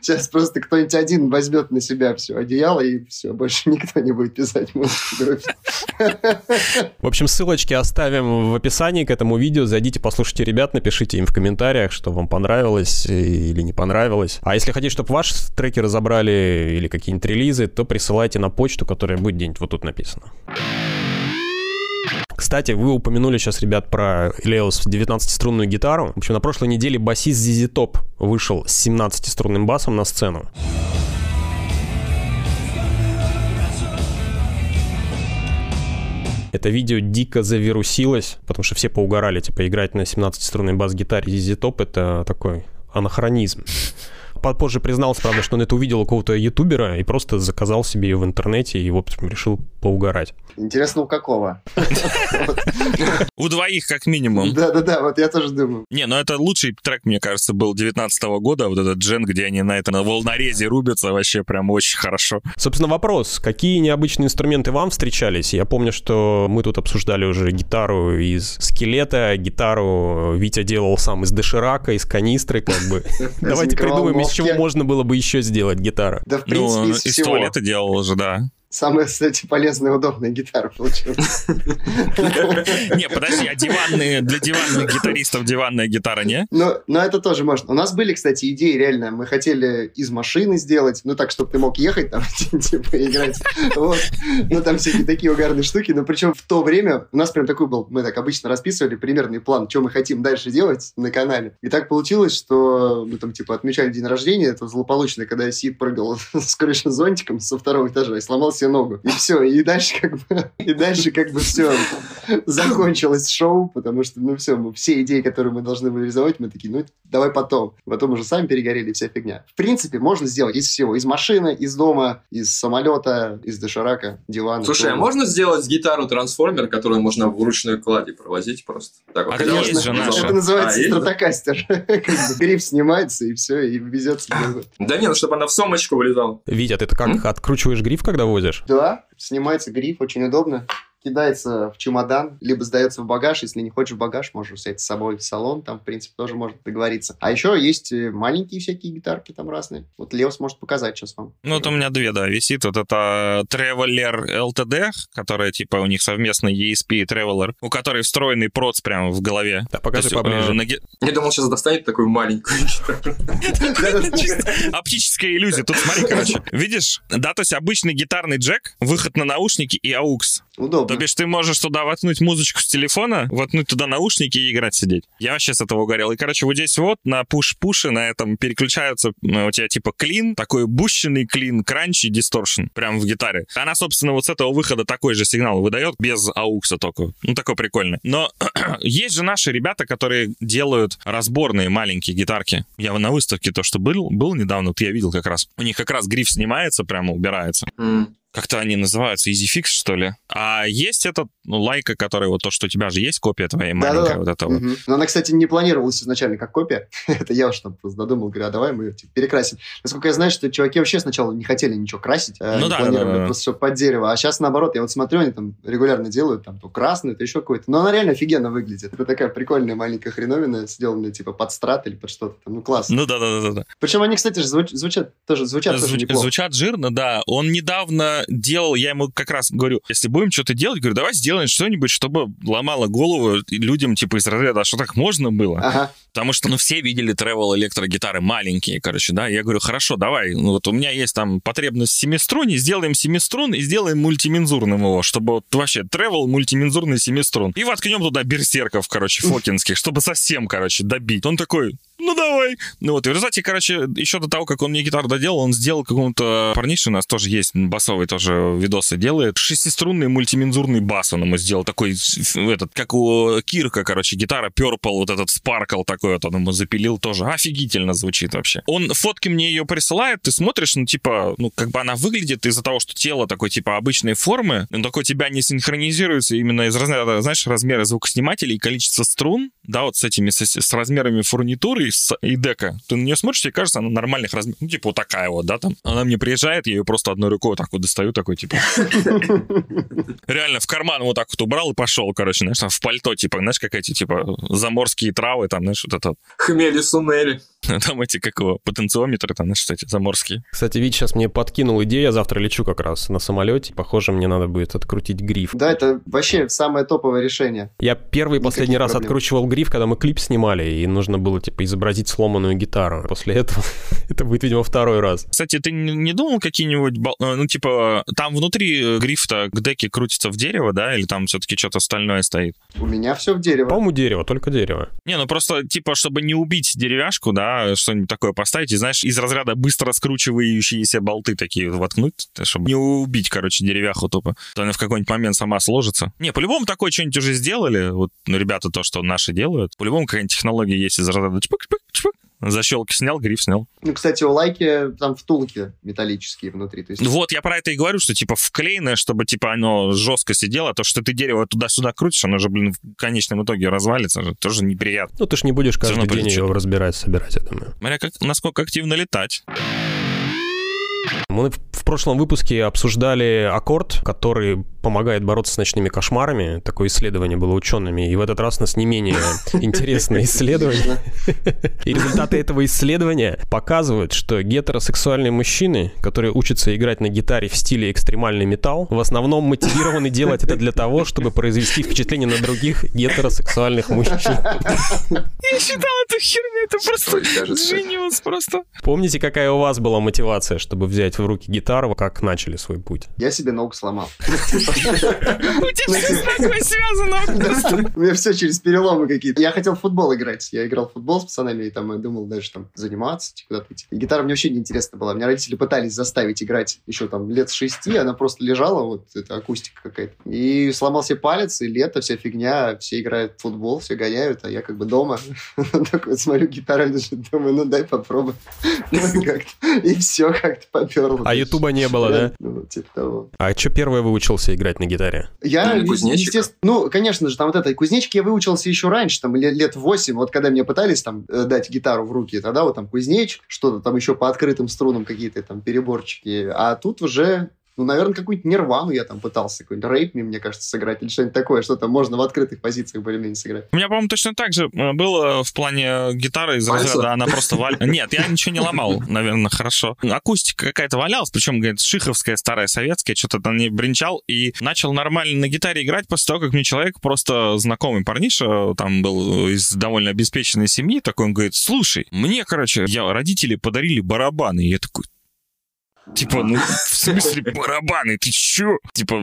Сейчас просто кто-нибудь один возьмет на себя все одеяло, и все, больше [laughs] никто не будет писать музыку в группе. [laughs] [laughs] В общем, ссылочки оставим в описании к этому видео. Зайдите, послушайте ребят, напишите им в комментариях, что вам понравилось или не понравилось. А если хотите, чтобы ваши треки разобрали или какие-нибудь релизы, то присылайте на почту, которая будет где-нибудь вот тут написана. Кстати, вы упомянули сейчас, ребят, про Леос 19-струнную гитару. В общем, на прошлой неделе басист ZZ Top вышел с 17-струнным басом на сцену. Это видео дико завирусилось, потому что все поугорали, типа, играть на 17-струнной бас-гитаре ZZ Top — это такой анахронизм. Позже признался, правда, что он это увидел у какого-то ютубера и просто заказал себе ее в интернете и, в общем, решил поугарать. Интересно, у какого? У двоих, как минимум. Да-да-да, вот я тоже думаю. Не, ну это лучший трек, мне кажется, был 19 года, вот этот джен, где они на это на волнорезе рубятся, вообще прям очень хорошо. Собственно, вопрос, какие необычные инструменты вам встречались? Я помню, что мы тут обсуждали уже гитару из скелета, гитару Витя делал сам из доширака, из канистры, как бы. [laughs] Давайте придумаем, из чего можно было бы еще сделать гитару. Да, в принципе, Ну, из из всего. туалета делал уже, да. Самая, кстати, полезная и удобная гитара получилась. Не, подожди, а диванные, для диванных гитаристов диванная гитара, не? Но, это тоже можно. У нас были, кстати, идеи реально. Мы хотели из машины сделать, ну так, чтобы ты мог ехать там, [laughs] типа, играть. Вот. Ну там всякие такие угарные штуки. Но причем в то время у нас прям такой был, мы так обычно расписывали примерный план, что мы хотим дальше делать на канале. И так получилось, что мы там типа отмечали день рождения, это злополучно, когда Сид прыгал [laughs] с крыши зонтиком со второго этажа и сломал себе ногу. И все. И дальше как бы, и дальше как бы все закончилось шоу, потому что, ну все, мы, все идеи, которые мы должны были реализовать, мы такие, ну давай потом. Потом уже сами перегорели, вся фигня. В принципе, можно сделать из всего. Из машины, из дома, из самолета, из доширака, дивана. Слушай, а можно сделать гитару-трансформер, которую можно в ручной кладе провозить просто? Так вот, А взял. наша. Это называется А, стратокастер. [laughs] Гриф снимается, и все, и угодно. Да не, ну чтобы она в сумочку вылезала. Витя, ты как, откручиваешь гриф, когда возишь? Да, снимается гриф, очень удобно. Кидается в чемодан, либо сдается в багаж. Если не хочешь в багаж, можешь взять с собой в салон. Там, в принципе, тоже можно договориться. А еще есть э, маленькие всякие гитарки там разные. Вот Лео сможет показать сейчас вам. Ну, вот у меня две, да, висит. Вот это Traveler LTD, которая, типа, у них совместный ESP и Traveler, у которой встроенный проц прямо в голове. Да, покажи есть, э, поближе. на ги- Я думал, сейчас достанет такую маленькую гитару. Оптическая иллюзия. Тут смотри, короче. Видишь? Да, то есть обычный гитарный джек, выход на наушники и AUX. То Удобно. бишь ты можешь туда воткнуть музычку с телефона, воткнуть туда наушники и играть сидеть. Я вообще с этого угорел. И, короче, вот здесь вот на пуш-пуше на этом переключаются ну, у тебя типа клин, такой бущенный клин, кранч и дисторшн прям в гитаре. Она, собственно, вот с этого выхода такой же сигнал выдает, без аукса только. Ну, такой прикольный. Но [clears throat] есть же наши ребята, которые делают разборные маленькие гитарки. Я на выставке то, что был, был недавно, вот я видел как раз. У них как раз гриф снимается, прямо убирается М. как-то они называются, Easy Fix, что ли. А есть этот, ну, лайка, который вот то, что у тебя же есть копия твоей маленькая, Да-да-да. вот это вот. Мгм. Но она, кстати, не планировалась изначально как копия. [laughs] Это я уж там просто додумал, говорю, а давай мы ее типа, перекрасим. Насколько я знаю, что чуваки вообще сначала не хотели ничего красить, э, Ну да, планировали да, да, да. просто все под дерево. А сейчас наоборот, я вот смотрю, они там регулярно делают там то красную, то еще какой-то. Но она реально офигенно выглядит. Это такая прикольная маленькая хреновина, сделанная типа под страт или под что-то там. Ну, классно. Ну да, да, да, да. Причем они, кстати, же звуч- звучат тоже, звучат тоже Звуч- неплохо. звучат жирно, да. Он недавно делал, я ему как раз говорю, если будем что-то делать, говорю, давай сделаем что-нибудь, чтобы ломало голову людям, типа, из разряда, а что так можно было? Ага. Потому что, ну, все видели travel электрогитары маленькие, короче, да. Я говорю, хорошо, давай, ну, вот у меня есть там потребность в семиструнне, сделаем семиструн и сделаем мультимензурным его, чтобы вот вообще travel мультимензурный семиструн. И воткнем туда берсерков, короче, фокинских, чтобы совсем, короче, добить. Он такой, ну давай. Ну вот, и в результате, короче, еще до того, как он мне гитару доделал, он сделал какому-то парнише, у нас тоже есть басовый тоже видосы делает, шестиструнный мультимензурный бас он ему сделал, такой, этот, как у Кирка, короче, гитара Purple, вот этот Sparkle такой вот он ему запилил тоже, офигительно звучит вообще. Он фотки мне ее присылает, ты смотришь, ну, типа, ну, как бы она выглядит из-за того, что тело такой, типа, обычной формы, он такой тебя не синхронизируется именно из размера, знаешь, размера звукоснимателей и количества струн, да, вот с этими, с, с размерами фурнитуры и, с- дека. Ты на нее смотришь, тебе кажется, она нормальных размеров. Ну, типа вот такая вот, да, там. Она мне приезжает, я ее просто одной рукой вот так вот достаю, такой, типа... [laughs] Реально в карман вот так вот убрал и пошел, короче, знаешь, там в пальто, типа, знаешь, как эти, типа, заморские травы, там, знаешь, вот это, Хмели сунели. [laughs] там эти, как его, потенциометры, там, знаешь, эти заморские. Кстати, Витя сейчас мне подкинул идею, я завтра лечу как раз на самолете. Похоже, мне надо будет открутить гриф. Да, это вообще самое топовое решение. Я первый и последний раз проблем. откручивал гриф, когда мы клип снимали, и нужно было, типа, изобразить сломанную гитару. После этого [laughs] это будет, видимо, второй раз. Кстати, ты не думал какие-нибудь, э, ну, типа, там внутри грифта к деке крутится в дерево, да, или там все-таки что-то остальное стоит? У меня все в дерево. По-моему, дерево, только дерево. Не, ну просто, типа, чтобы не убить деревяшку, да, что-нибудь такое поставить, и, знаешь, из разряда быстро скручивающиеся болты такие вот воткнуть, чтобы не убить, короче, деревяху тупо. То она в какой-нибудь момент сама сложится. Не, по-любому такое что-нибудь уже сделали, вот, ну, ребята то, что наши делают. По-любому какая-нибудь технология есть из разряда чпок, Защелки снял, гриф снял. Ну, кстати, у лайки там втулки металлические внутри. То есть... Вот, я про это и говорю, что, типа, вклеенное, чтобы, типа, оно жестко сидело, то, что ты дерево туда-сюда крутишь, оно же, блин, в конечном итоге развалится, же, тоже неприятно. Ну, ты ж не будешь каждый день прилетит. его разбирать, собирать, я думаю. Смотря как, насколько активно летать. Мы в прошлом выпуске обсуждали аккорд, который помогает бороться с ночными кошмарами. Такое исследование было учеными. И в этот раз у нас не менее [laughs] интересное исследование. И результаты этого исследования показывают, что гетеросексуальные мужчины, которые учатся играть на гитаре в стиле экстремальный металл, в основном мотивированы делать это для того, чтобы произвести впечатление на других гетеросексуальных мужчин. Я считал эту херню, это просто genius просто. Помните, какая у вас была мотивация, чтобы взять в руки гитару, как начали свой путь? Я себе ногу сломал. [laughs] У тебя все с такой связано. У меня все через переломы какие-то. Я хотел в футбол играть. Я играл в футбол с пацанами, и там думал дальше там заниматься, типа, куда-то идти. И гитара мне вообще не интересна была. Меня родители пытались заставить играть еще там лет с шести, она просто лежала, вот эта акустика какая-то. И сломал себе палец, и лето, вся фигня, все играют в футбол, все гоняют, а я как бы дома. [laughs] Такой вот смотрю, гитара лежит, думаю, ну дай попробуй. [laughs] Ну. И все как-то поперло. А Ютуба не было, да? Ну, типа того. А что первое выучился играть на гитаре? Я, Ну, естественно, ну, конечно же, там вот этой кузнечики я выучился еще раньше, там лет, лет 8, вот когда мне пытались там э, дать гитару в руки, тогда вот там кузнечик, что-то там еще по открытым струнам какие-то там переборчики, а тут уже ну, наверное, какую-нибудь нирвану я там пытался, какой-нибудь рейп мне, мне кажется, сыграть, или что-нибудь такое, что там можно в открытых позициях более-менее сыграть. У меня, по-моему, точно так же э, было в плане гитары из Пальцев? разряда, она просто валь... [laughs] Нет, я ничего не ломал, наверное, хорошо. Акустика какая-то валялась, причем, говорит, шиховская, старая, советская, что-то там не бренчал, и начал нормально на гитаре играть после того, как мне человек, просто знакомый парниша, там был из довольно обеспеченной семьи, такой, он говорит, слушай, мне, короче, я, родители подарили барабаны, и я такой, Типа, ну, в смысле барабаны, ты чё? Типа,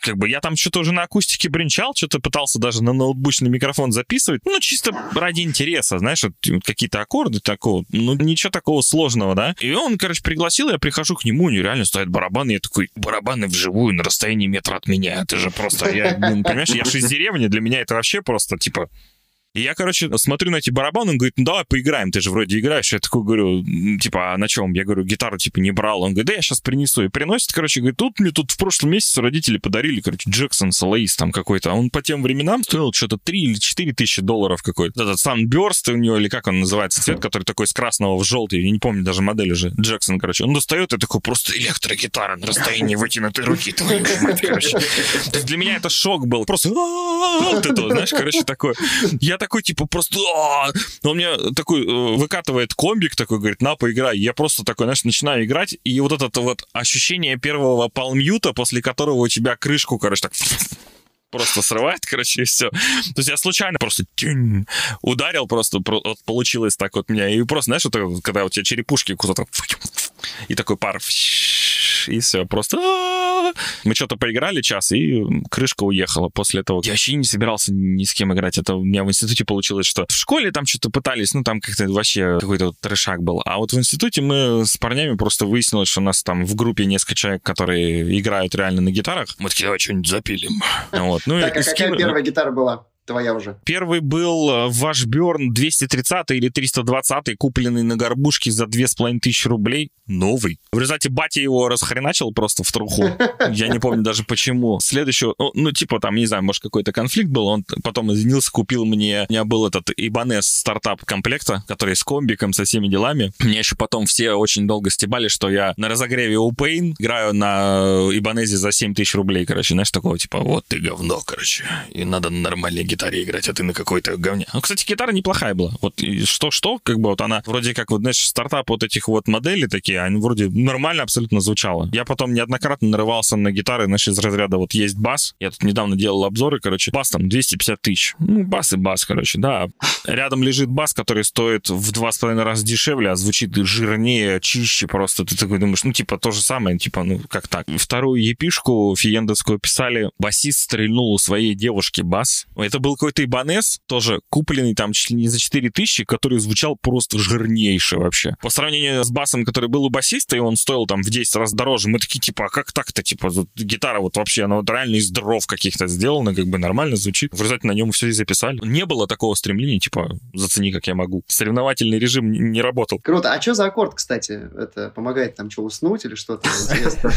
как бы я там что-то уже на акустике бренчал, что-то пытался даже на ноутбучный микрофон записывать. Ну, чисто ради интереса, знаешь, какие-то аккорды такого. Ну, ничего такого сложного, да? И он, короче, пригласил, я прихожу к нему, у него реально стоят барабаны. Я такой, барабаны вживую на расстоянии метра от меня. Это же просто, я, блин, понимаешь, я же из деревни, для меня это вообще просто, типа, и я, короче, смотрю на эти барабаны, он говорит, ну давай поиграем, ты же вроде играешь. Я такой говорю, «М, типа, а на чем? Я говорю, гитару, типа, не брал. Он говорит, да я сейчас принесу. И приносит, короче, говорит, тут мне тут в прошлом месяце родители подарили, короче, Джексон Солоис там какой-то. А он по тем временам стоил что-то 3 или 4 тысячи долларов какой-то. Этот Sunburst у него, или как он называется, цвет, который такой с красного в желтый, я не помню даже модель уже. Джексон, короче. Он достает и такой, просто электрогитара на расстоянии вытянутой руки, твою мать, короче. То есть для меня это шок был. Просто знаешь, короче, такое. Я такой, типа, просто... «А-а-а». Он мне такой э, выкатывает комбик такой, говорит, на, поиграй. Я просто такой, знаешь, начинаю играть, и вот это вот ощущение первого палмьюта, после которого у тебя крышку, короче, так [laughs] просто срывает, короче, и все. То есть я случайно просто тюнь, ударил просто, про- вот получилось так вот меня. И просто, знаешь, вот, когда у тебя черепушки куда-то и такой пар и все, просто мы что-то поиграли час, и крышка уехала после этого. Я вообще не собирался ни с кем играть. Это у меня в институте получилось, что в школе там что-то пытались, ну там как-то вообще какой-то вот трешак был. А вот в институте мы с парнями просто выяснилось, что у нас там в группе несколько человек, которые играют реально на гитарах. Мы такие, давай что-нибудь запилим. Вот. Ну, Так, и а какая кем- первая гитара была? Твоя уже. Первый был э, ваш Берн 230 или 320, купленный на горбушке за 2500 рублей. Новый. В результате батя его расхреначил просто в труху. Я не помню даже почему. Следующего, ну, ну, типа там, не знаю, может, какой-то конфликт был. Он потом извинился, купил мне... У меня был этот Ибанес стартап комплекта, который с комбиком, со всеми делами. Мне еще потом все очень долго стебали, что я на разогреве у Pain играю на Ибанезе за 7 тысяч рублей, короче. Знаешь, такого типа, вот ты говно, короче. И надо на нормальной гитаре играть, а ты на какой-то говне. Ну, кстати, гитара неплохая была. Вот что-что, как бы вот она вроде как вот, знаешь, стартап вот этих вот моделей такие, они вроде нормально абсолютно звучала. Я потом неоднократно нарывался на гитары, знаешь, из разряда вот есть бас. Я тут недавно делал обзоры, короче, бас там 250 тысяч. Ну, бас и бас, короче, да. Рядом лежит бас, который стоит в два с половиной раза дешевле, а звучит жирнее, чище просто. Ты такой думаешь, ну, типа, то же самое, типа, ну, как так. Вторую епишку фиендовскую писали, басист стрельнул у своей девушки бас. Это был был какой-то Ибанес, тоже купленный там чуть ли не за 4 тысячи, который звучал просто жирнейше вообще. По сравнению с басом, который был у басиста, и он стоил там в 10 раз дороже, мы такие, типа, а как так-то, типа, вот, гитара вот вообще, она вот реально из дров каких-то сделана, как бы нормально звучит. В результате на нем все и записали. Не было такого стремления, типа, зацени, как я могу. Соревновательный режим не, работал. Круто. А что за аккорд, кстати? Это помогает там что, уснуть или что-то? Интересно.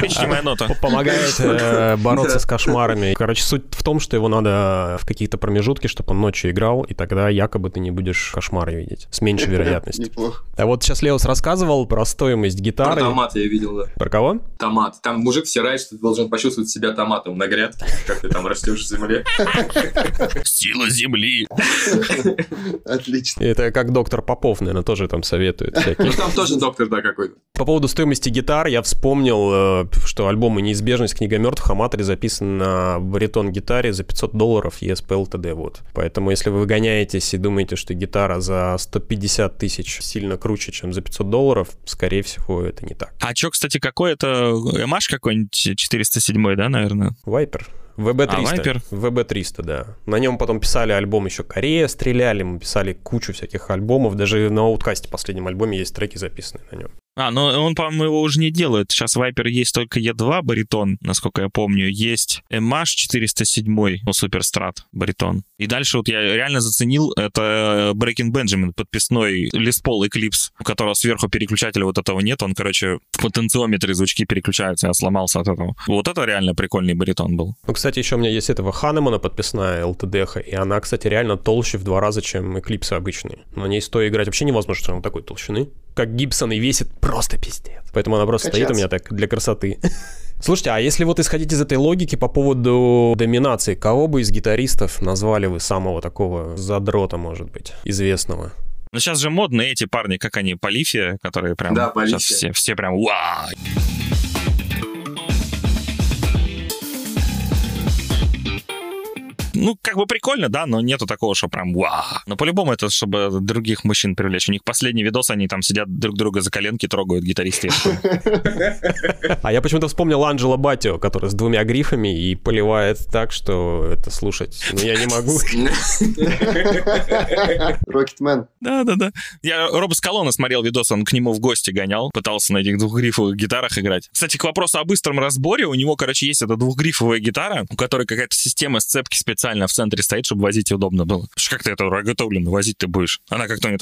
Коричневая нота. Помогает э, бороться с кошмарами. Короче, суть в том, что его надо в какие-то промежутки, чтобы он ночью играл, и тогда якобы ты не будешь кошмары видеть. С меньшей [laughs] вероятностью. Неплохо. А вот сейчас Леос рассказывал про стоимость Про гитары. томат я видел, да. Про кого? Томат. Там мужик втирает, что ты должен почувствовать себя томатом на грядке, как ты там растешь в земле. [laughs] Сила земли. [laughs] Отлично. Это как доктор Попов, наверное, тоже там советует всякие. Ну, там тоже доктор, да, какой-то. По поводу стоимости гитар, я вспомнил, э, что альбом «Неизбежность. Книга мертвых» Аматори записан на баритон-гитаре за 500 долларов ESP LTD, вот. Поэтому, если вы гоняетесь и думаете, что гитара за 150 тысяч сильно круче, чем за 500 долларов, скорее всего, это не так. А чё, кстати, какой это? Эмаш какой-нибудь 407, да, наверное? Вайпер. VB300. А, Viper? VB300, да. На нем потом писали альбом еще Корея, стреляли, мы писали кучу всяких альбомов. Даже на Outkast последнем альбоме есть треки, записанные на нем. А, ну он, по-моему, его уже не делает. Сейчас Viper есть только E2 баритон, насколько я помню. Есть MH 407, ну, суперстрат баритон. И дальше вот я реально заценил, это Breaking Benjamin, подписной Paul Eclipse, у которого сверху переключателя вот этого нет. Он, короче, в потенциометре звучки переключаются, я сломался от этого. Вот это реально прикольный баритон был. Ну, кстати, еще у меня есть этого Ханемана подписная LTD, и она, кстати, реально толще в два раза, чем Eclipse обычные. На ней стоя играть вообще невозможно, что она такой толщины. Как Гибсон и весит просто пиздец. Поэтому она просто стоит у меня так для красоты. [laughs] Слушайте, а если вот исходить из этой логики по поводу доминации, кого бы из гитаристов назвали вы самого такого задрота, может быть, известного? Но сейчас же модные эти парни, как они, Полифия, которые прям Да, сейчас все, все прям вау. Ну, как бы прикольно, да, но нету такого, что прям вау. Но по-любому это, чтобы других мужчин привлечь. У них последний видос, они там сидят друг друга за коленки, трогают гитаристы. А я почему-то вспомнил Анджело Батио, который с двумя грифами и поливает так, что это слушать, ну, я не могу. Рокетмен. Да-да-да. Я Роба Скалона смотрел видос, он к нему в гости гонял, пытался на этих двухгрифовых гитарах играть. Кстати, к вопросу о быстром разборе, у него, короче, есть эта двухгрифовая гитара, у которой какая-то система сцепки специально в центре стоит, чтобы возить удобно было. Потому что как ты это роготовлено возить ты будешь? Она как-то не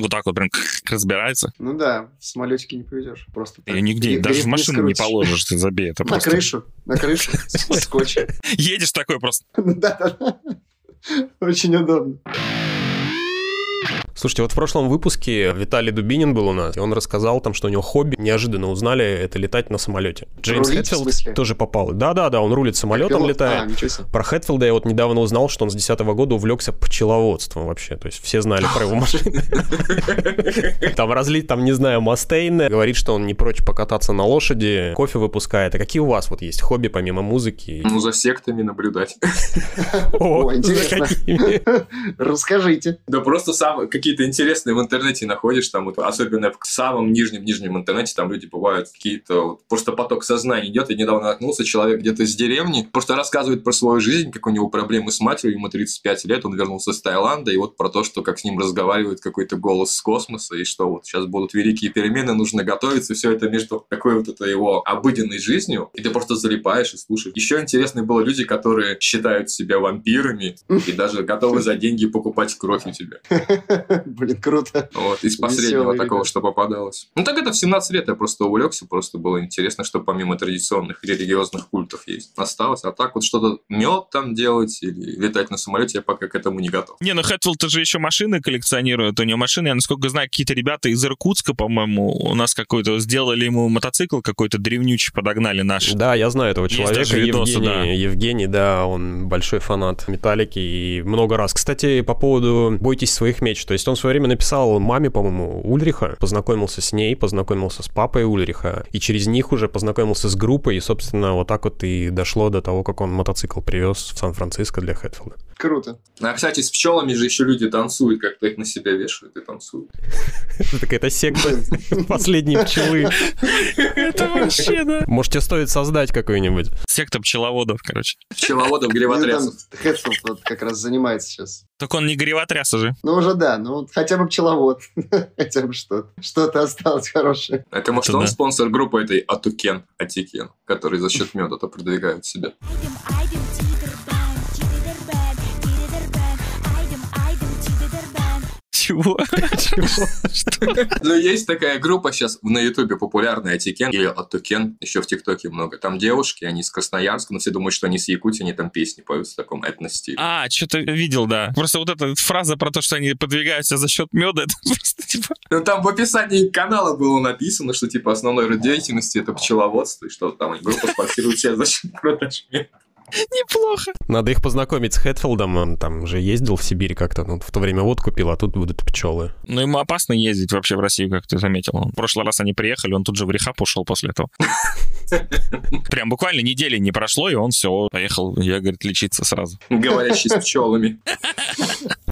вот так вот прям [laughs] разбирается. Ну да, в самолетике не повезешь. Просто так. Ее нигде, Гриф даже в машину не скрутишь. положишь, ты забей это На просто. крышу, на крышу [laughs] скотча. Едешь такой просто. [laughs] Да-да-да. Очень удобно. Слушайте, вот в прошлом выпуске Виталий Дубинин был у нас, и он рассказал там, что у него хобби, неожиданно узнали, это летать на самолете. Джеймс Рулить, Хэтфилд тоже попал. Да-да-да, он рулит самолетом, Пилот? летает. А. Про Хэтфилда я вот недавно узнал, что он с 2010 года увлекся пчеловодством вообще. То есть все знали про его [laughs] машину. Там разлить, там, не знаю, Мастейн. Говорит, что он не прочь покататься на лошади, кофе выпускает. А какие у вас вот есть хобби помимо музыки? Ну, за сектами наблюдать. [laughs] О, интересно. Расскажите. Да просто сам какие-то интересные в интернете находишь, там вот, особенно в самом нижнем-нижнем интернете, там люди бывают какие-то, вот, просто поток сознания идет. Я недавно наткнулся, человек где-то из деревни, просто рассказывает про свою жизнь, как у него проблемы с матерью, ему 35 лет, он вернулся из Таиланда, и вот про то, что как с ним разговаривает какой-то голос с космоса, и что вот сейчас будут великие перемены, нужно готовиться, все это между такой вот это его обыденной жизнью, и ты просто залипаешь и слушаешь. Еще интересные было люди, которые считают себя вампирами и даже готовы за деньги покупать кровь у тебя. [laughs] [laughs] Блин, круто. Вот, из Веселые последнего ребята. такого, что попадалось. Ну, так это в 17 лет я просто увлекся, просто было интересно, что помимо традиционных религиозных культов есть. Осталось, а так вот что-то мед там делать или летать на самолете, я пока к этому не готов. Не, ну Хэтфилд же еще машины коллекционирует. У него машины, я насколько знаю, какие-то ребята из Иркутска, по-моему, у нас какой-то сделали ему мотоцикл какой-то древнючий, подогнали наш. Да, я знаю этого Есть человека, даже видосы, Евгений, да. Евгений, да, он большой фанат Металлики и много раз. Кстати, по поводу «Бойтесь своих меч», то есть он в свое время написал маме, по-моему, Ульриха, познакомился с ней, познакомился с папой Ульриха, и через них уже познакомился с группой, и, собственно, вот так вот и дошло до того, как он мотоцикл привез в Сан-Франциско для Хэтфилда. Круто. А, кстати, с пчелами же еще люди танцуют, как-то их на себя вешают и танцуют. Это какая-то секта [laughs] последней пчелы. Это вообще, да. Можете стоит создать какую-нибудь. Секта пчеловодов, короче. Пчеловодов, гривотрясов. там Хэтфилд вот как раз занимается сейчас. Так он не гривотряс уже. Ну, уже да, ну вот хотя бы пчеловод. [laughs] хотя бы что-то. Что-то осталось хорошее. Это может Это он спонсор группы этой Otyken, Otyken, который за счет меда-то продвигают себя. Айдем, айдем, Чего? [laughs] Ну, есть такая группа сейчас на Ютубе популярная, Otyken или Otyken, еще в ТикТоке много. Там девушки, они из Красноярска, но все думают, что они с Якутии, они там песни поют в таком этно-стиле. А, что-то видел, да. Просто вот эта фраза про то, что они подвигаются за счет меда, [laughs] это просто типа... Ну, там в описании канала было написано, что, типа, основной род деятельности это пчеловодство, и что там группа спонсирует себя за счет продаж меда. [laughs] Неплохо. Надо их познакомить с Хэтфилдом. Он там же ездил в Сибирь как-то. Ну, в то время водку пил, а тут будут пчелы. Но ему опасно ездить вообще в Россию, как ты заметил. В прошлый раз они приехали, он тут же в рехаб ушел после этого. [laughs] Прям буквально недели не прошло, и он все, поехал, я, говорит, лечиться сразу. Говорящий с [laughs] пчелами.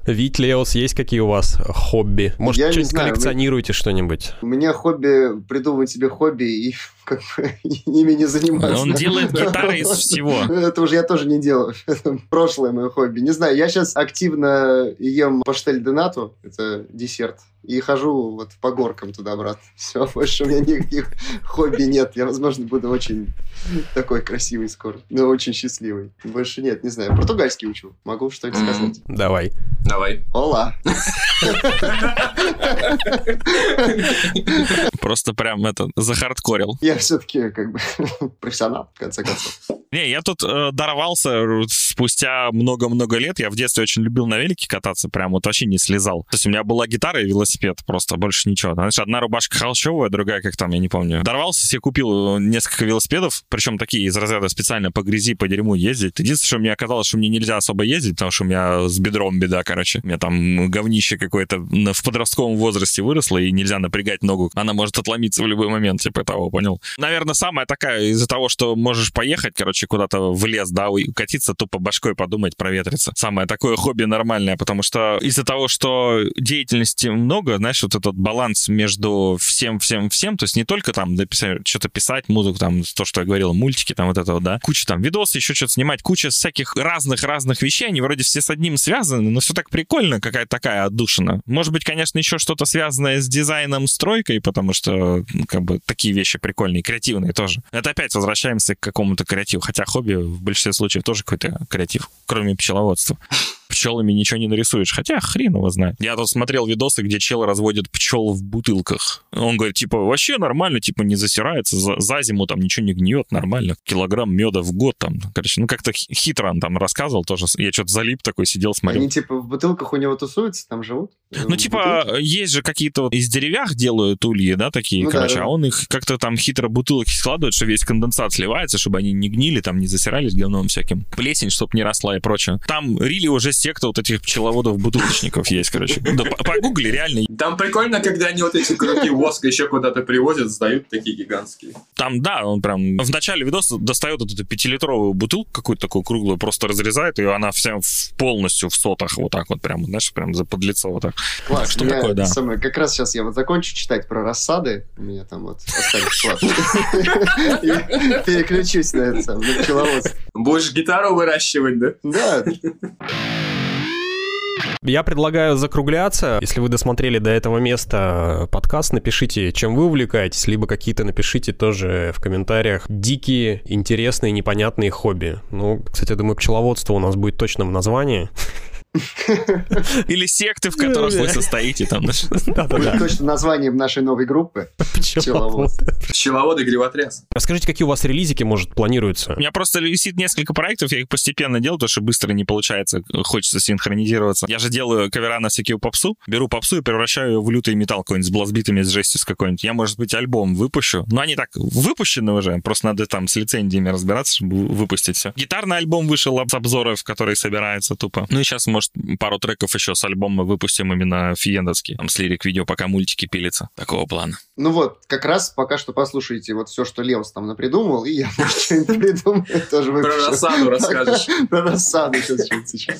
Вить, Леос, есть какие у вас хобби? Может, что-нибудь коллекционируете что-нибудь? У меня хобби придумывать себе хобби и как бы [laughs] ими не заниматься. Он делает гитары из всего. Это уже я тоже не делаю. [laughs] Это прошлое мое хобби. Не знаю, я сейчас активно ем паштель де это десерт, и хожу вот по горкам туда-обратно. Все, больше у меня никаких хобби нет. Я, возможно, буду очень такой красивый скоро, но очень счастливый. Больше нет, не знаю. Португальский учу. Могу что-нибудь сказать. Давай. Давай. Ола. Просто прям это, захардкорил. Я все-таки как бы [laughs] профессионал, в конце концов. Не, я тут э, дорвался э, спустя много-много лет. Я в детстве очень любил на велике кататься, прям вот вообще не слезал. То есть у меня была гитара и велосипед, просто больше ничего. Знаешь, одна рубашка холщовая, другая как там, я не помню. Дорвался, себе купил э, несколько велосипедов, причем такие из разряда специально по грязи, по дерьму ездить. Единственное, что мне оказалось, что мне нельзя особо ездить, потому что у меня с бедром беда, короче. У меня там говнище какое-то в подростковом возрасте выросло, и нельзя напрягать ногу. Она может отломиться в любой момент, типа того, понял? Наверное, самая такая из-за того, что можешь поехать, короче, куда-то в лес, да, и катиться тупо башкой подумать, проветриться. Самое такое хобби нормальное, потому что из-за того, что деятельности много, знаешь, вот этот баланс между всем, всем, всем, то есть не только там написать, что-то писать, музыку, там, то, что я говорил, мультики, там, вот это вот, да, куча там видосы, еще что-то снимать, куча всяких разных-разных вещей, они вроде все с одним связаны, но все так прикольно, какая-то такая отдушина. Может быть, конечно, еще что-то связанное с дизайном, стройкой, потому что, ну, как бы, такие вещи прикольные, креативные тоже. Это опять возвращаемся к какому-то креативу, хотя хобби в большинстве случаев тоже какой-то креатив, кроме пчеловодства пчелами ничего не нарисуешь. Хотя хрен его знает. Я тут смотрел видосы, где чел разводит пчел в бутылках. Он говорит, типа, вообще нормально, типа, не засирается, за, за зиму там ничего не гниет, нормально. Килограмм меда в год там. Короче, ну как-то хи- хитро он там рассказывал тоже. Я что-то залип такой, сидел, смотрел. Они типа в бутылках у него тусуются, там живут? Ну, типа, есть же какие-то вот из деревях делают ульи, да, такие, Ну да, короче, да. а он их как-то там хитро бутылки складывает, что весь конденсат сливается, чтобы они не гнили, там не засирались говном всяким. Плесень, чтобы не росла и прочее. Там рили уже секта вот этих пчеловодов-бутылочников есть, короче. Да, по- погугли, реально. Там прикольно, когда они вот эти круги воска еще куда-то привозят, сдают такие гигантские. Там, да, он прям в начале видоса достает вот эту пятилитровую бутылку какую-то такую круглую, просто разрезает ее, она вся полностью в сотах вот так вот прям, знаешь, прям за под лицо вот так. Класс, что у меня такое, да. самое- как раз сейчас я вот закончу читать про рассады, у меня там вот остались класс. [laughs] И Переключусь на это сам, на пчеловодство. Будешь гитару выращивать, да? Да, Я предлагаю закругляться. Если вы досмотрели до этого места подкаст, напишите, чем вы увлекаетесь, либо какие-то напишите тоже в комментариях дикие, интересные, непонятные хобби. Ну, кстати, я думаю, пчеловодство у нас будет точно в названии. [laughs] Или секты, в которых вы состоите там. будет [laughs] точно названием нашей новой группы. [laughs] Пчеловод. Пчеловод и гривотряс. Расскажите, какие у вас релизики, может, планируются? У меня просто висит несколько проектов, я их постепенно делаю, потому что быстро не получается, хочется синхронизироваться. Я же делаю кавера на всякую попсу, беру попсу и превращаю ее в лютый металл какой-нибудь с блазбитами, с жестью с какой-нибудь. Я, может быть, альбом выпущу, но они так выпущены уже, просто надо там с лицензиями разбираться, чтобы выпустить все. Гитарный альбом вышел с обзоров, который собирается тупо. Ну и сейчас, может, может, пару треков еще с альбома выпустим именно фиендовский, там с лирик-видео, пока мультики пилятся. Такого плана. Ну вот, как раз пока что послушайте вот все, что Леос там напридумал, и я, может, [laughs] что-нибудь придумаю, тоже Про выпишу. рассаду [laughs] расскажешь. [laughs] Про рассаду сейчас.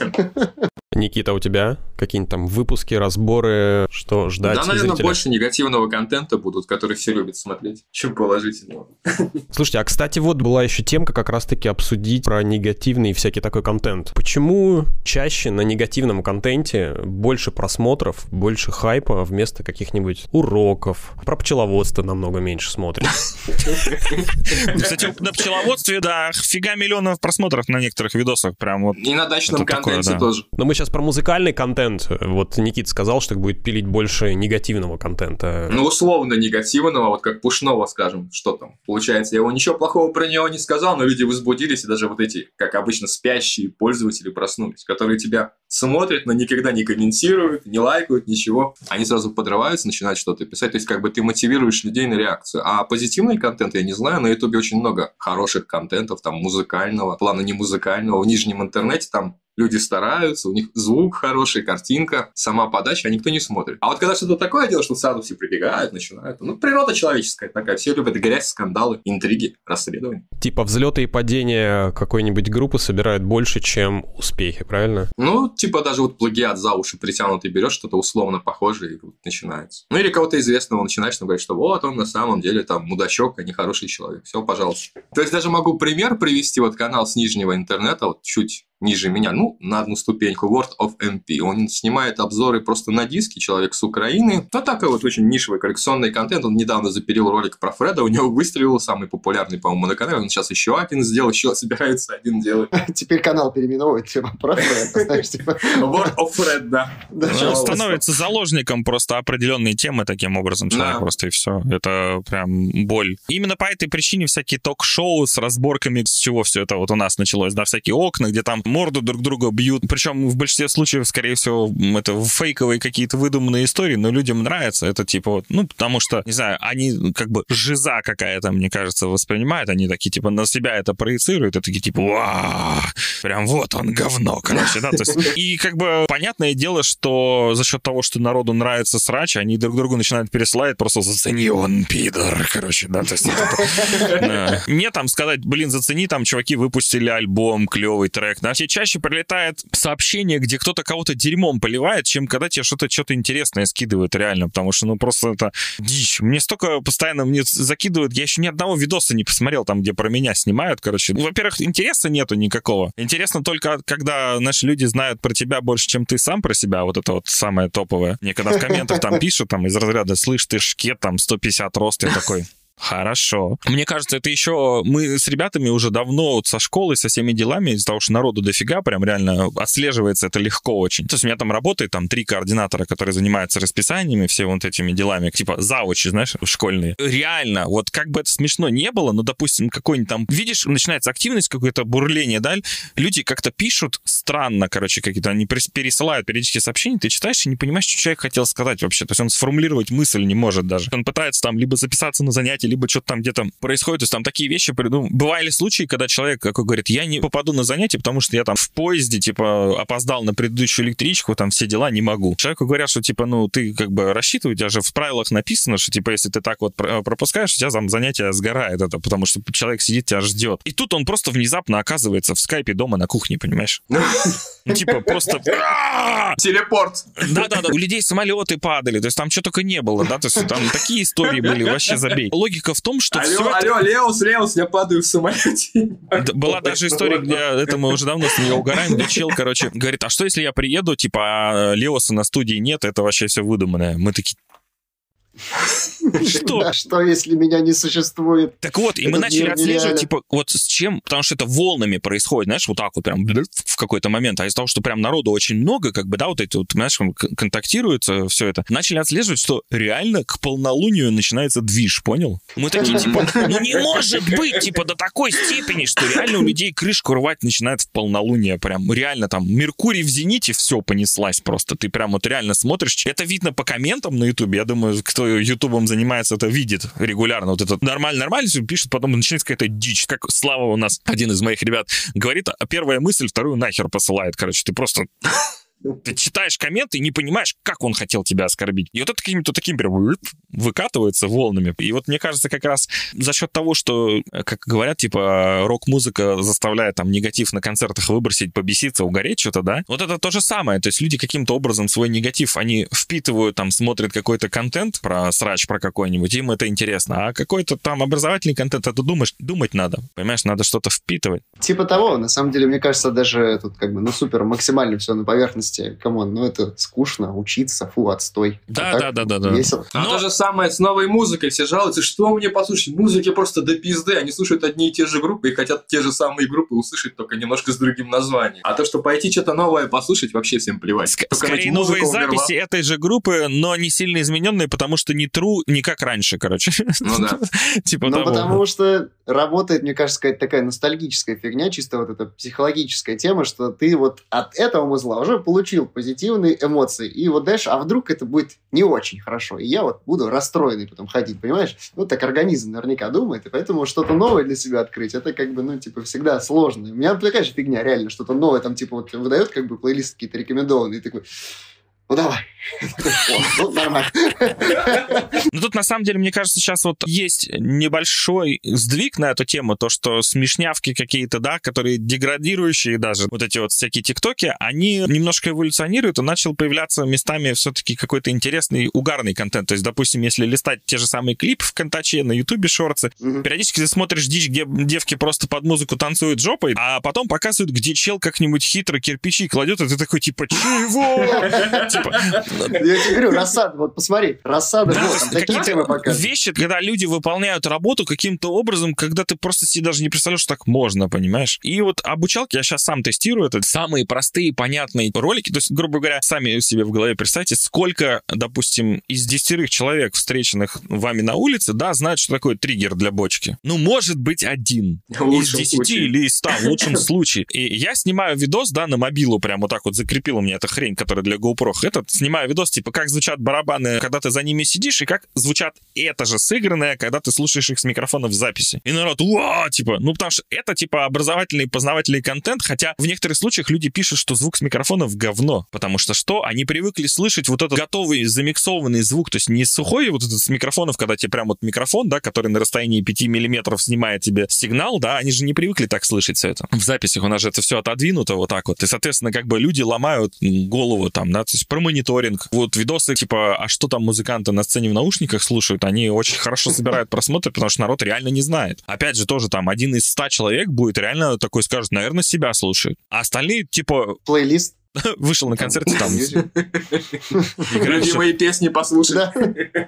Никита, у тебя какие-нибудь там выпуски, разборы, что ждать Да, наверное, зрителя? больше негативного контента будут, который все любят смотреть, чем положительного. [laughs] Слушайте, а кстати, вот была еще темка как раз-таки обсудить про негативный всякий такой контент. Почему чаще на негативном контенте больше просмотров, больше хайпа вместо каких-нибудь уроков? Про пчеловодство намного меньше смотрят. [laughs] Кстати, на пчеловодстве, да, фига миллионов просмотров на некоторых видосах. Прям вот. И на дачном контенте тоже. Но мы сейчас про музыкальный контент. Вот Никит сказал, что будет пилить больше негативного контента. Ну, условно негативного, вот как Пушного, скажем, что там. Получается, я его ничего плохого про него не сказал, но люди возбудились, и даже вот эти, как обычно, спящие пользователи проснулись, которые тебя смотрят, но никогда не комментируют, не лайкают, ничего. Они сразу подрываются, начинают что-то писать. То есть, как бы ты мотивируешь людей на реакцию. А позитивный контент, я не знаю, на Ютубе очень много хороших контентов, там, музыкального, плана не музыкального. В нижнем интернете там люди стараются, у них звук хороший, картинка, сама подача, а никто не смотрит. А вот когда что-то такое делаешь, что сразу все прибегают, начинают. Ну, природа человеческая такая. Все любят грязь, скандалы, интриги, расследования. Типа взлеты и падения какой-нибудь группы собирают больше, чем успехи, правильно? Ну, типа даже вот плагиат за уши притянутый берешь, что-то условно похожее, и вот начинается. Ну, или кого-то известного начинаешь, говорить, что вот он на самом деле там мудачок, а не хороший человек. Все, пожалуйста. То есть даже могу пример привести, вот канал с нижнего интернета, вот чуть ниже меня, ну, на одну ступеньку, World of MP. Он снимает обзоры просто на диски, человек с Украины. Ну, такой вот очень нишевый коллекционный контент. Он недавно запилил ролик про Фреда, у него выстрелил, самый популярный, по-моему, на канале. Он сейчас еще один сделал, еще собирается один делать. [laughs] Теперь канал переименовывает, типа, про это, [laughs] знаешь, типа... World of Fred, да. Ну, пожалуйста. становится заложником просто определенной темы таким образом человек просто и все. Это прям боль. Именно по этой причине всякие ток-шоу с разборками, с чего все это вот у нас началось, да, всякие окна, где там морду друг друга бьют. Причем в большинстве случаев, скорее всего, это фейковые какие-то выдуманные истории, но людям нравится. Это типа вот, ну, потому что, не знаю, они как бы жиза какая-то, мне кажется, воспринимают. Они такие, типа, на себя это проецируют, и такие, типа, «Уа, прям вот он, говно, короче, да, то есть, [laughs] и как бы понятное дело, что за счет того, что народу нравится срач, они друг другу начинают пересылать просто «зацени он, пидор», короче, да, то есть, это. [laughs] Да. Мне там сказать, блин, зацени, там чуваки выпустили альбом, клевый трек, да, тебе чаще прилетает сообщение, где кто-то кого-то дерьмом поливает, чем когда тебе что-то что-то интересное скидывают реально, потому что, ну, просто это дичь. Мне столько постоянно мне закидывают, я еще ни одного видоса не посмотрел, там, где про меня снимают, короче. Ну, Во-первых, интереса нету никакого. Интересно только, когда наши люди знают про тебя больше, чем ты сам про себя, вот это вот самое топовое. Мне когда в комментах там пишут, там, из разряда, слышь, ты шкет, там, 150 рост, я такой... Хорошо. Мне кажется, это еще мы с ребятами уже давно вот со школы, со всеми делами, из-за того, что народу дофига, прям реально отслеживается это легко очень. То есть у меня там работает там три координатора, которые занимаются расписаниями, все вот этими делами, типа заучи, знаешь, школьные. Реально, вот как бы это смешно не было, но, допустим, какой-нибудь там, видишь, начинается активность, какое-то бурление, да, люди как-то пишут странно, короче, какие-то, они пересылают периодически сообщения, ты читаешь и не понимаешь, что человек хотел сказать вообще. То есть он сформулировать мысль не может даже. Он пытается там либо записаться на занятие, либо что-то там где-то происходит. То есть там такие вещи, ну, бывали случаи, когда человек, как он говорит, я не попаду на занятие, потому что я там в поезде, типа, опоздал на предыдущую электричку, там все дела, не могу. Человеку говорят, что, типа, ну, ты как бы рассчитывай, у тебя же в правилах написано, что, типа, если ты так вот про- пропускаешь, у тебя там занятие сгорает это, потому что человек сидит, тебя ждет. И тут он просто внезапно оказывается в скайпе дома на кухне, понимаешь? [laughs] Ну, типа, просто... Телепорт. Да-да-да, у людей самолеты падали, то есть там что только не было, да, то есть там такие истории были, вообще забей. Логика в том, что все Алло, алло, Леус, Леус, я падаю в самолете. была даже история, где это мы уже давно с нее угораем, где чел, короче, говорит, а что если я приеду, типа, а Леоса на студии нет, это вообще все выдуманное. Мы такие, что? Что, если меня не существует? Так вот, и мы начали отслеживать, типа, вот с чем, потому что это волнами происходит, знаешь, вот так вот прям в какой-то момент, а из-за того, что прям народу очень много, как бы, да, вот эти вот, знаешь, кон- контактируются, все это, начали отслеживать, что реально к полнолунию начинается движ, понял? Мы такие, типа, ну не может быть, типа, до такой степени, что реально у людей крышку рвать начинает в полнолуние, прям, реально там, Меркурий в зените, все понеслась просто, ты прям вот реально смотришь, это видно по комментам на Ютубе, я думаю, кто Ютубом занимается, это видит регулярно, вот это нормально-нормально, всё пишет, потом начинается какая-то дичь, как Слава у нас, один из моих ребят, говорит, а первая мысль, вторую нахер посылает, короче, ты просто Ты читаешь комменты и не понимаешь, как он хотел тебя оскорбить. И вот это какими-то такими прям выкатывается волнами. И вот мне кажется, как раз за счет того, что, э, как говорят, типа, рок-музыка заставляет там негатив на концертах выбросить, побеситься, угореть что-то, да? Вот это то же самое. То есть люди каким-то образом свой негатив, они впитывают, там, смотрят какой-то контент про срач, про какой-нибудь, им это интересно. А какой-то там образовательный контент, это думаешь, думать надо. Понимаешь, надо что-то впитывать. Типа того, на самом деле, мне кажется, даже тут как бы, ну, супер максимально все на поверхности. Come on, ну это скучно, учиться, фу, отстой. Да, А да, так да, да, да. Весело. А Но- то же самое с новой музыкой. Все жалуются, что мне послушать. Музыки просто до пизды. Они слушают одни и те же группы и хотят те же самые группы услышать, только немножко с другим названием. А то, что пойти что-то новое послушать, вообще всем плевать. Ск- Только скорее новые умерла. записи этой же группы, но не сильно измененные, потому что не true, не как раньше, короче. Ну да. [laughs] Типа Ну, потому что работает, мне кажется, какая-то такая ностальгическая фигня, чисто вот эта психологическая тема, что ты вот от этого музла уже получил позитивные эмоции. И вот дальше, а вдруг это будет не очень хорошо, и я вот буду расстроенный потом ходить, понимаешь? Ну, так организм наверняка думает, и поэтому что-то новое для себя открыть, это как бы, ну, типа, всегда сложно. У меня такая же фигня, реально, что-то новое, там, типа, вот выдает как бы плейлист какие-то рекомендованные, и такой, ну, давай. Ну, нормально. Ну, тут, на самом деле, мне кажется, сейчас вот есть небольшой сдвиг на эту тему, то, что смешнявки какие-то, да, которые деградирующие даже, вот эти вот всякие тиктоки, они немножко эволюционируют, и начал появляться местами все-таки какой-то интересный угарный контент. То есть, допустим, если листать те же самые клипы в Контаче, на Ютубе шорцы. Периодически ты смотришь дичь, где девки просто под музыку танцуют жопой, а потом показывают, где чел как-нибудь хитро кирпичи кладет, и ты такой, типа, чего? [laughs] Типа, Я тебе говорю, рассада, вот посмотри, рассада, да, вот, там такие темы показывают. вещи, когда люди выполняют работу каким-то образом, когда ты просто себе даже не представляешь, что так можно, понимаешь? И вот обучалки я сейчас сам тестирую, это самые простые, понятные ролики, то есть, грубо говоря, сами себе в голове представьте, сколько, допустим, из десятерых человек, встреченных вами на улице, да, знают, что такое триггер для бочки. Ну, может быть, один. Из лучшем 10 случае. или из 100, в лучшем [laughs] случае. И я снимаю видос, да, на мобилу, прям вот так вот закрепила мне эта хрень, которая для GoPro. Этот снимаю видос, типа, как звучат барабаны, когда ты за ними сидишь, и как звучат это же сыгранное, когда ты слушаешь их с микрофона в записи. И народ, уа, типа, ну, потому что это, типа, образовательный, познавательный контент, хотя в некоторых случаях люди пишут, что звук с микрофонов говно. Потому что что? Они привыкли слышать вот этот готовый, замиксованный звук, то есть не сухой вот этот с микрофонов, когда тебе прям вот микрофон, да, который на расстоянии 5 миллиметров снимает тебе сигнал, да, они же не привыкли так слышать все это. В записях у нас же это все отодвинуто вот так вот. И, соответственно, как бы люди ломают голову там, да, то есть про мониторинг. Вот видосы, типа, а что там музыканты на сцене в наушниках слушают, они очень хорошо собирают просмотры, потому что народ реально не знает. Опять же, тоже там один из ста человек будет реально такой скажет, наверное, себя слушает. А остальные, типа, Плейлист. [laughs] вышел на концерте там, Любимые песни послушать.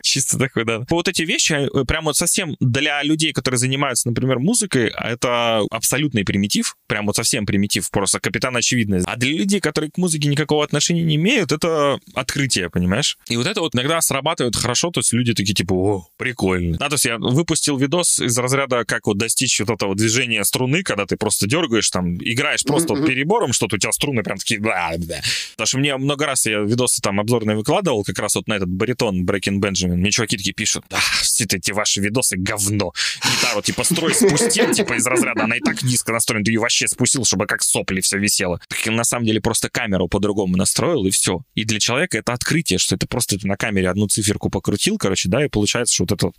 Чисто такой, да. Вот эти вещи, э, прям вот совсем для людей, которые занимаются, например, музыкой, это абсолютный примитив, прям вот совсем примитив, просто капитан очевидность. А для людей, которые к музыке никакого отношения не имеют, это открытие, понимаешь? И вот это вот иногда срабатывает хорошо, то есть люди такие типа, о, прикольно. Да, то есть я выпустил видос из разряда, как вот достичь вот этого движения струны, когда ты просто дергаешь, там, играешь просто перебором, что-то у тебя струны прям такие, да, да. Потому что мне много раз я видосы там обзорные выкладывал, как раз вот на этот баритон Breaking Benjamin. Мне чуваки такие пишут, да, все эти ваши видосы говно. Гитару типа строй спустил, типа из разряда, она и так низко настроена, ты ее вообще спустил, чтобы как сопли все висело. Так на самом деле просто камеру по-другому настроил, и все. И для человека это открытие, что это просто ты на камере одну циферку покрутил, короче, да, и получается, что вот это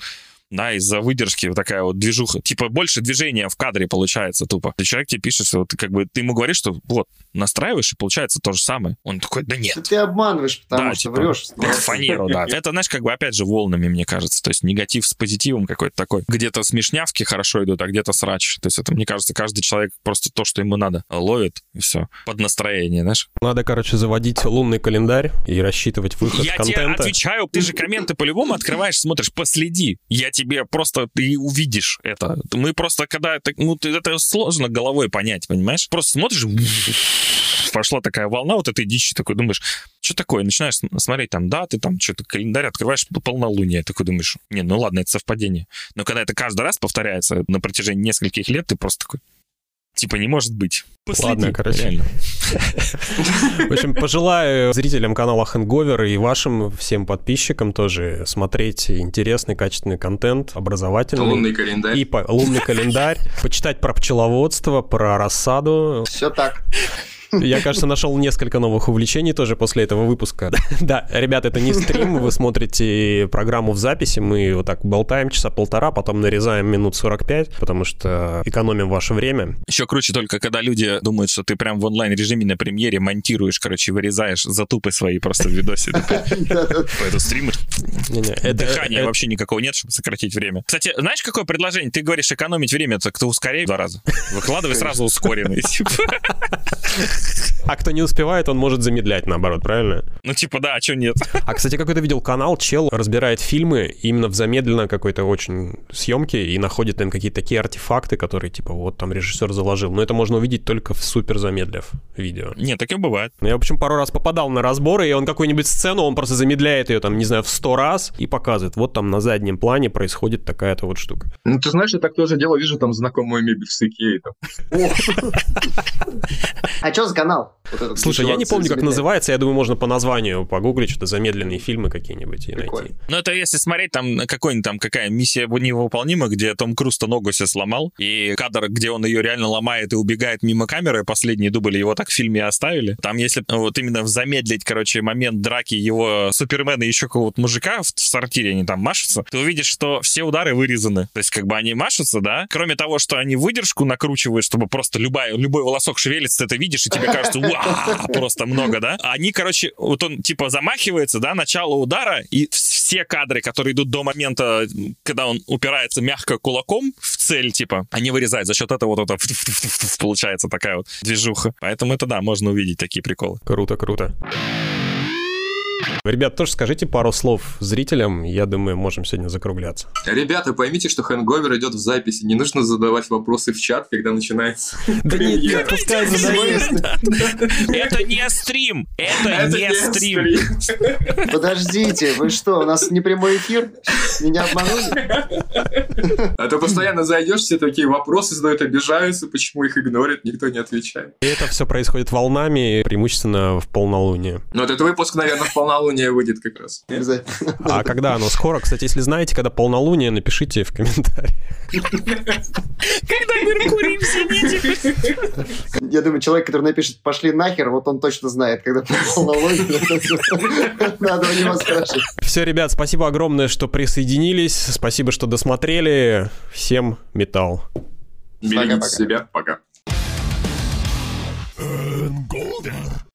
да, из-за выдержки вот такая вот движуха. Типа больше движения в кадре получается тупо. И человек тебе пишет, ты как бы, ты ему говоришь, что вот, настраиваешь, и получается то же самое. Он такой, да нет. Ты обманываешь, потому Да, что типа, врешь. [laughs] Фанеру, да. Это, знаешь, как бы опять же волнами, мне кажется. То есть негатив с позитивом какой-то такой. Где-то смешнявки хорошо идут, а где-то срач. То есть это, мне кажется, каждый человек просто то, что ему надо, ловит, и все. Под настроение, знаешь. Надо, короче, заводить лунный календарь и рассчитывать выход Я тебе контента. отвечаю, ты же комменты по-любому открываешь, смотришь, последи. Я тебе просто, ты увидишь это. Мы просто, когда это, ну, это сложно головой понять, понимаешь? Просто смотришь, [laughs] пошла такая волна вот этой дичи, такой думаешь, что такое? Начинаешь см- смотреть там даты, там что-то календарь, открываешь полнолуние, такой думаешь, не, ну ладно, это совпадение. Но когда это каждый раз повторяется на протяжении нескольких лет, ты просто такой, типа, не может быть. Последи, Ладно, короче. реально. В общем, пожелаю зрителям канала Hangover и вашим всем подписчикам тоже смотреть интересный, качественный контент, образовательный. Лунный календарь. И по- лунный календарь, почитать про пчеловодство, про рассаду. Все так. Я, кажется, нашел несколько новых увлечений тоже после этого выпуска. Да, ребят, это не стрим, вы смотрите программу в записи, мы вот так болтаем часа полтора, потом нарезаем минут 45, потому что экономим ваше время. Еще круче только, когда люди думают, что ты прям в онлайн-режиме на премьере монтируешь, короче, вырезаешь затупы свои просто в видосе. Не-не, это- Дыхания вообще никакого нет, чтобы сократить время. Кстати, знаешь, какое предложение? Ты говоришь экономить время, так ты ускоряй в два раза. Выкладывай сразу ускоренный. А кто не успевает, он может замедлять, наоборот, правильно? Ну, типа, да, а что нет? А, кстати, какой-то видел канал, чел разбирает фильмы именно в замедленной какой-то очень съемке и находит там какие-то такие артефакты, которые, типа, вот там режиссер заложил. Но это можно увидеть только в супер замедлив видео. Нет, такое бывает. Ну, Я, в общем, пару раз попадал на разборы, и он какую-нибудь сцену, он просто замедляет ее, там, не знаю, в сто раз и показывает. Вот там на заднем плане происходит такая-то вот штука. Ну, ты знаешь, я так тоже дело вижу, там знакомую мебель с Икеей. там. [laughs] А что за канал? Вот этот, Слушай, я не помню, как называется, я думаю, можно по названию погуглить, что-то замедленные фильмы какие-нибудь и найти. Ну, это если смотреть, там какой-нибудь там какая миссия невыполнима, где Том Круз-то ногу себе сломал, и кадр, где он ее реально ломает и убегает мимо камеры, последний дубль его так в фильме оставили. Там, если вот именно замедлить, короче, момент драки его Супермена и еще какого-то мужика в, в сортире, они там машутся, ты увидишь, что все удары вырезаны. То есть, как бы они машутся, да, кроме того, что они выдержку накручивают, чтобы просто любая, любой волосок шевелится, ты это видишь, и тебе кажется, просто много, да. Они, короче, вот он типа замахивается, да, начало удара, и все кадры, которые идут до момента, когда он упирается мягко кулаком в цель, типа, они вырезают. За счет этого вот это получается такая вот движуха. Поэтому это да, можно увидеть такие приколы. Круто, круто. Ребят, тоже скажите пару слов зрителям, я думаю, можем сегодня закругляться. Ребята, поймите, что хэнговер идет в записи. Не нужно задавать вопросы в чат, когда начинается. [laughs] Да нет, нет, пускай задают. [laughs] Это не стрим! Это не стрим! [laughs] Подождите, вы что, у нас не прямой эфир? Меня обманули? А то постоянно зайдешь, все такие вопросы задают, обижаются, почему их игнорят, никто не отвечает. И это все происходит волнами, преимущественно в полнолуние. Но вот этот выпуск, наверное, в полнолуние выйдет как раз. Обязательно. А когда оно скоро? Кстати, если знаете, когда полнолуние, напишите в комментариях. Когда Меркурий в зените. Я думаю, человек, который напишет «пошли нахер», вот он точно знает, когда полнолуние. Надо у него спрашивать. Все, ребят, спасибо огромное, что присоединились. Спасибо, что досмотрели. Всем металл. Берегите себя. Пока. Golden.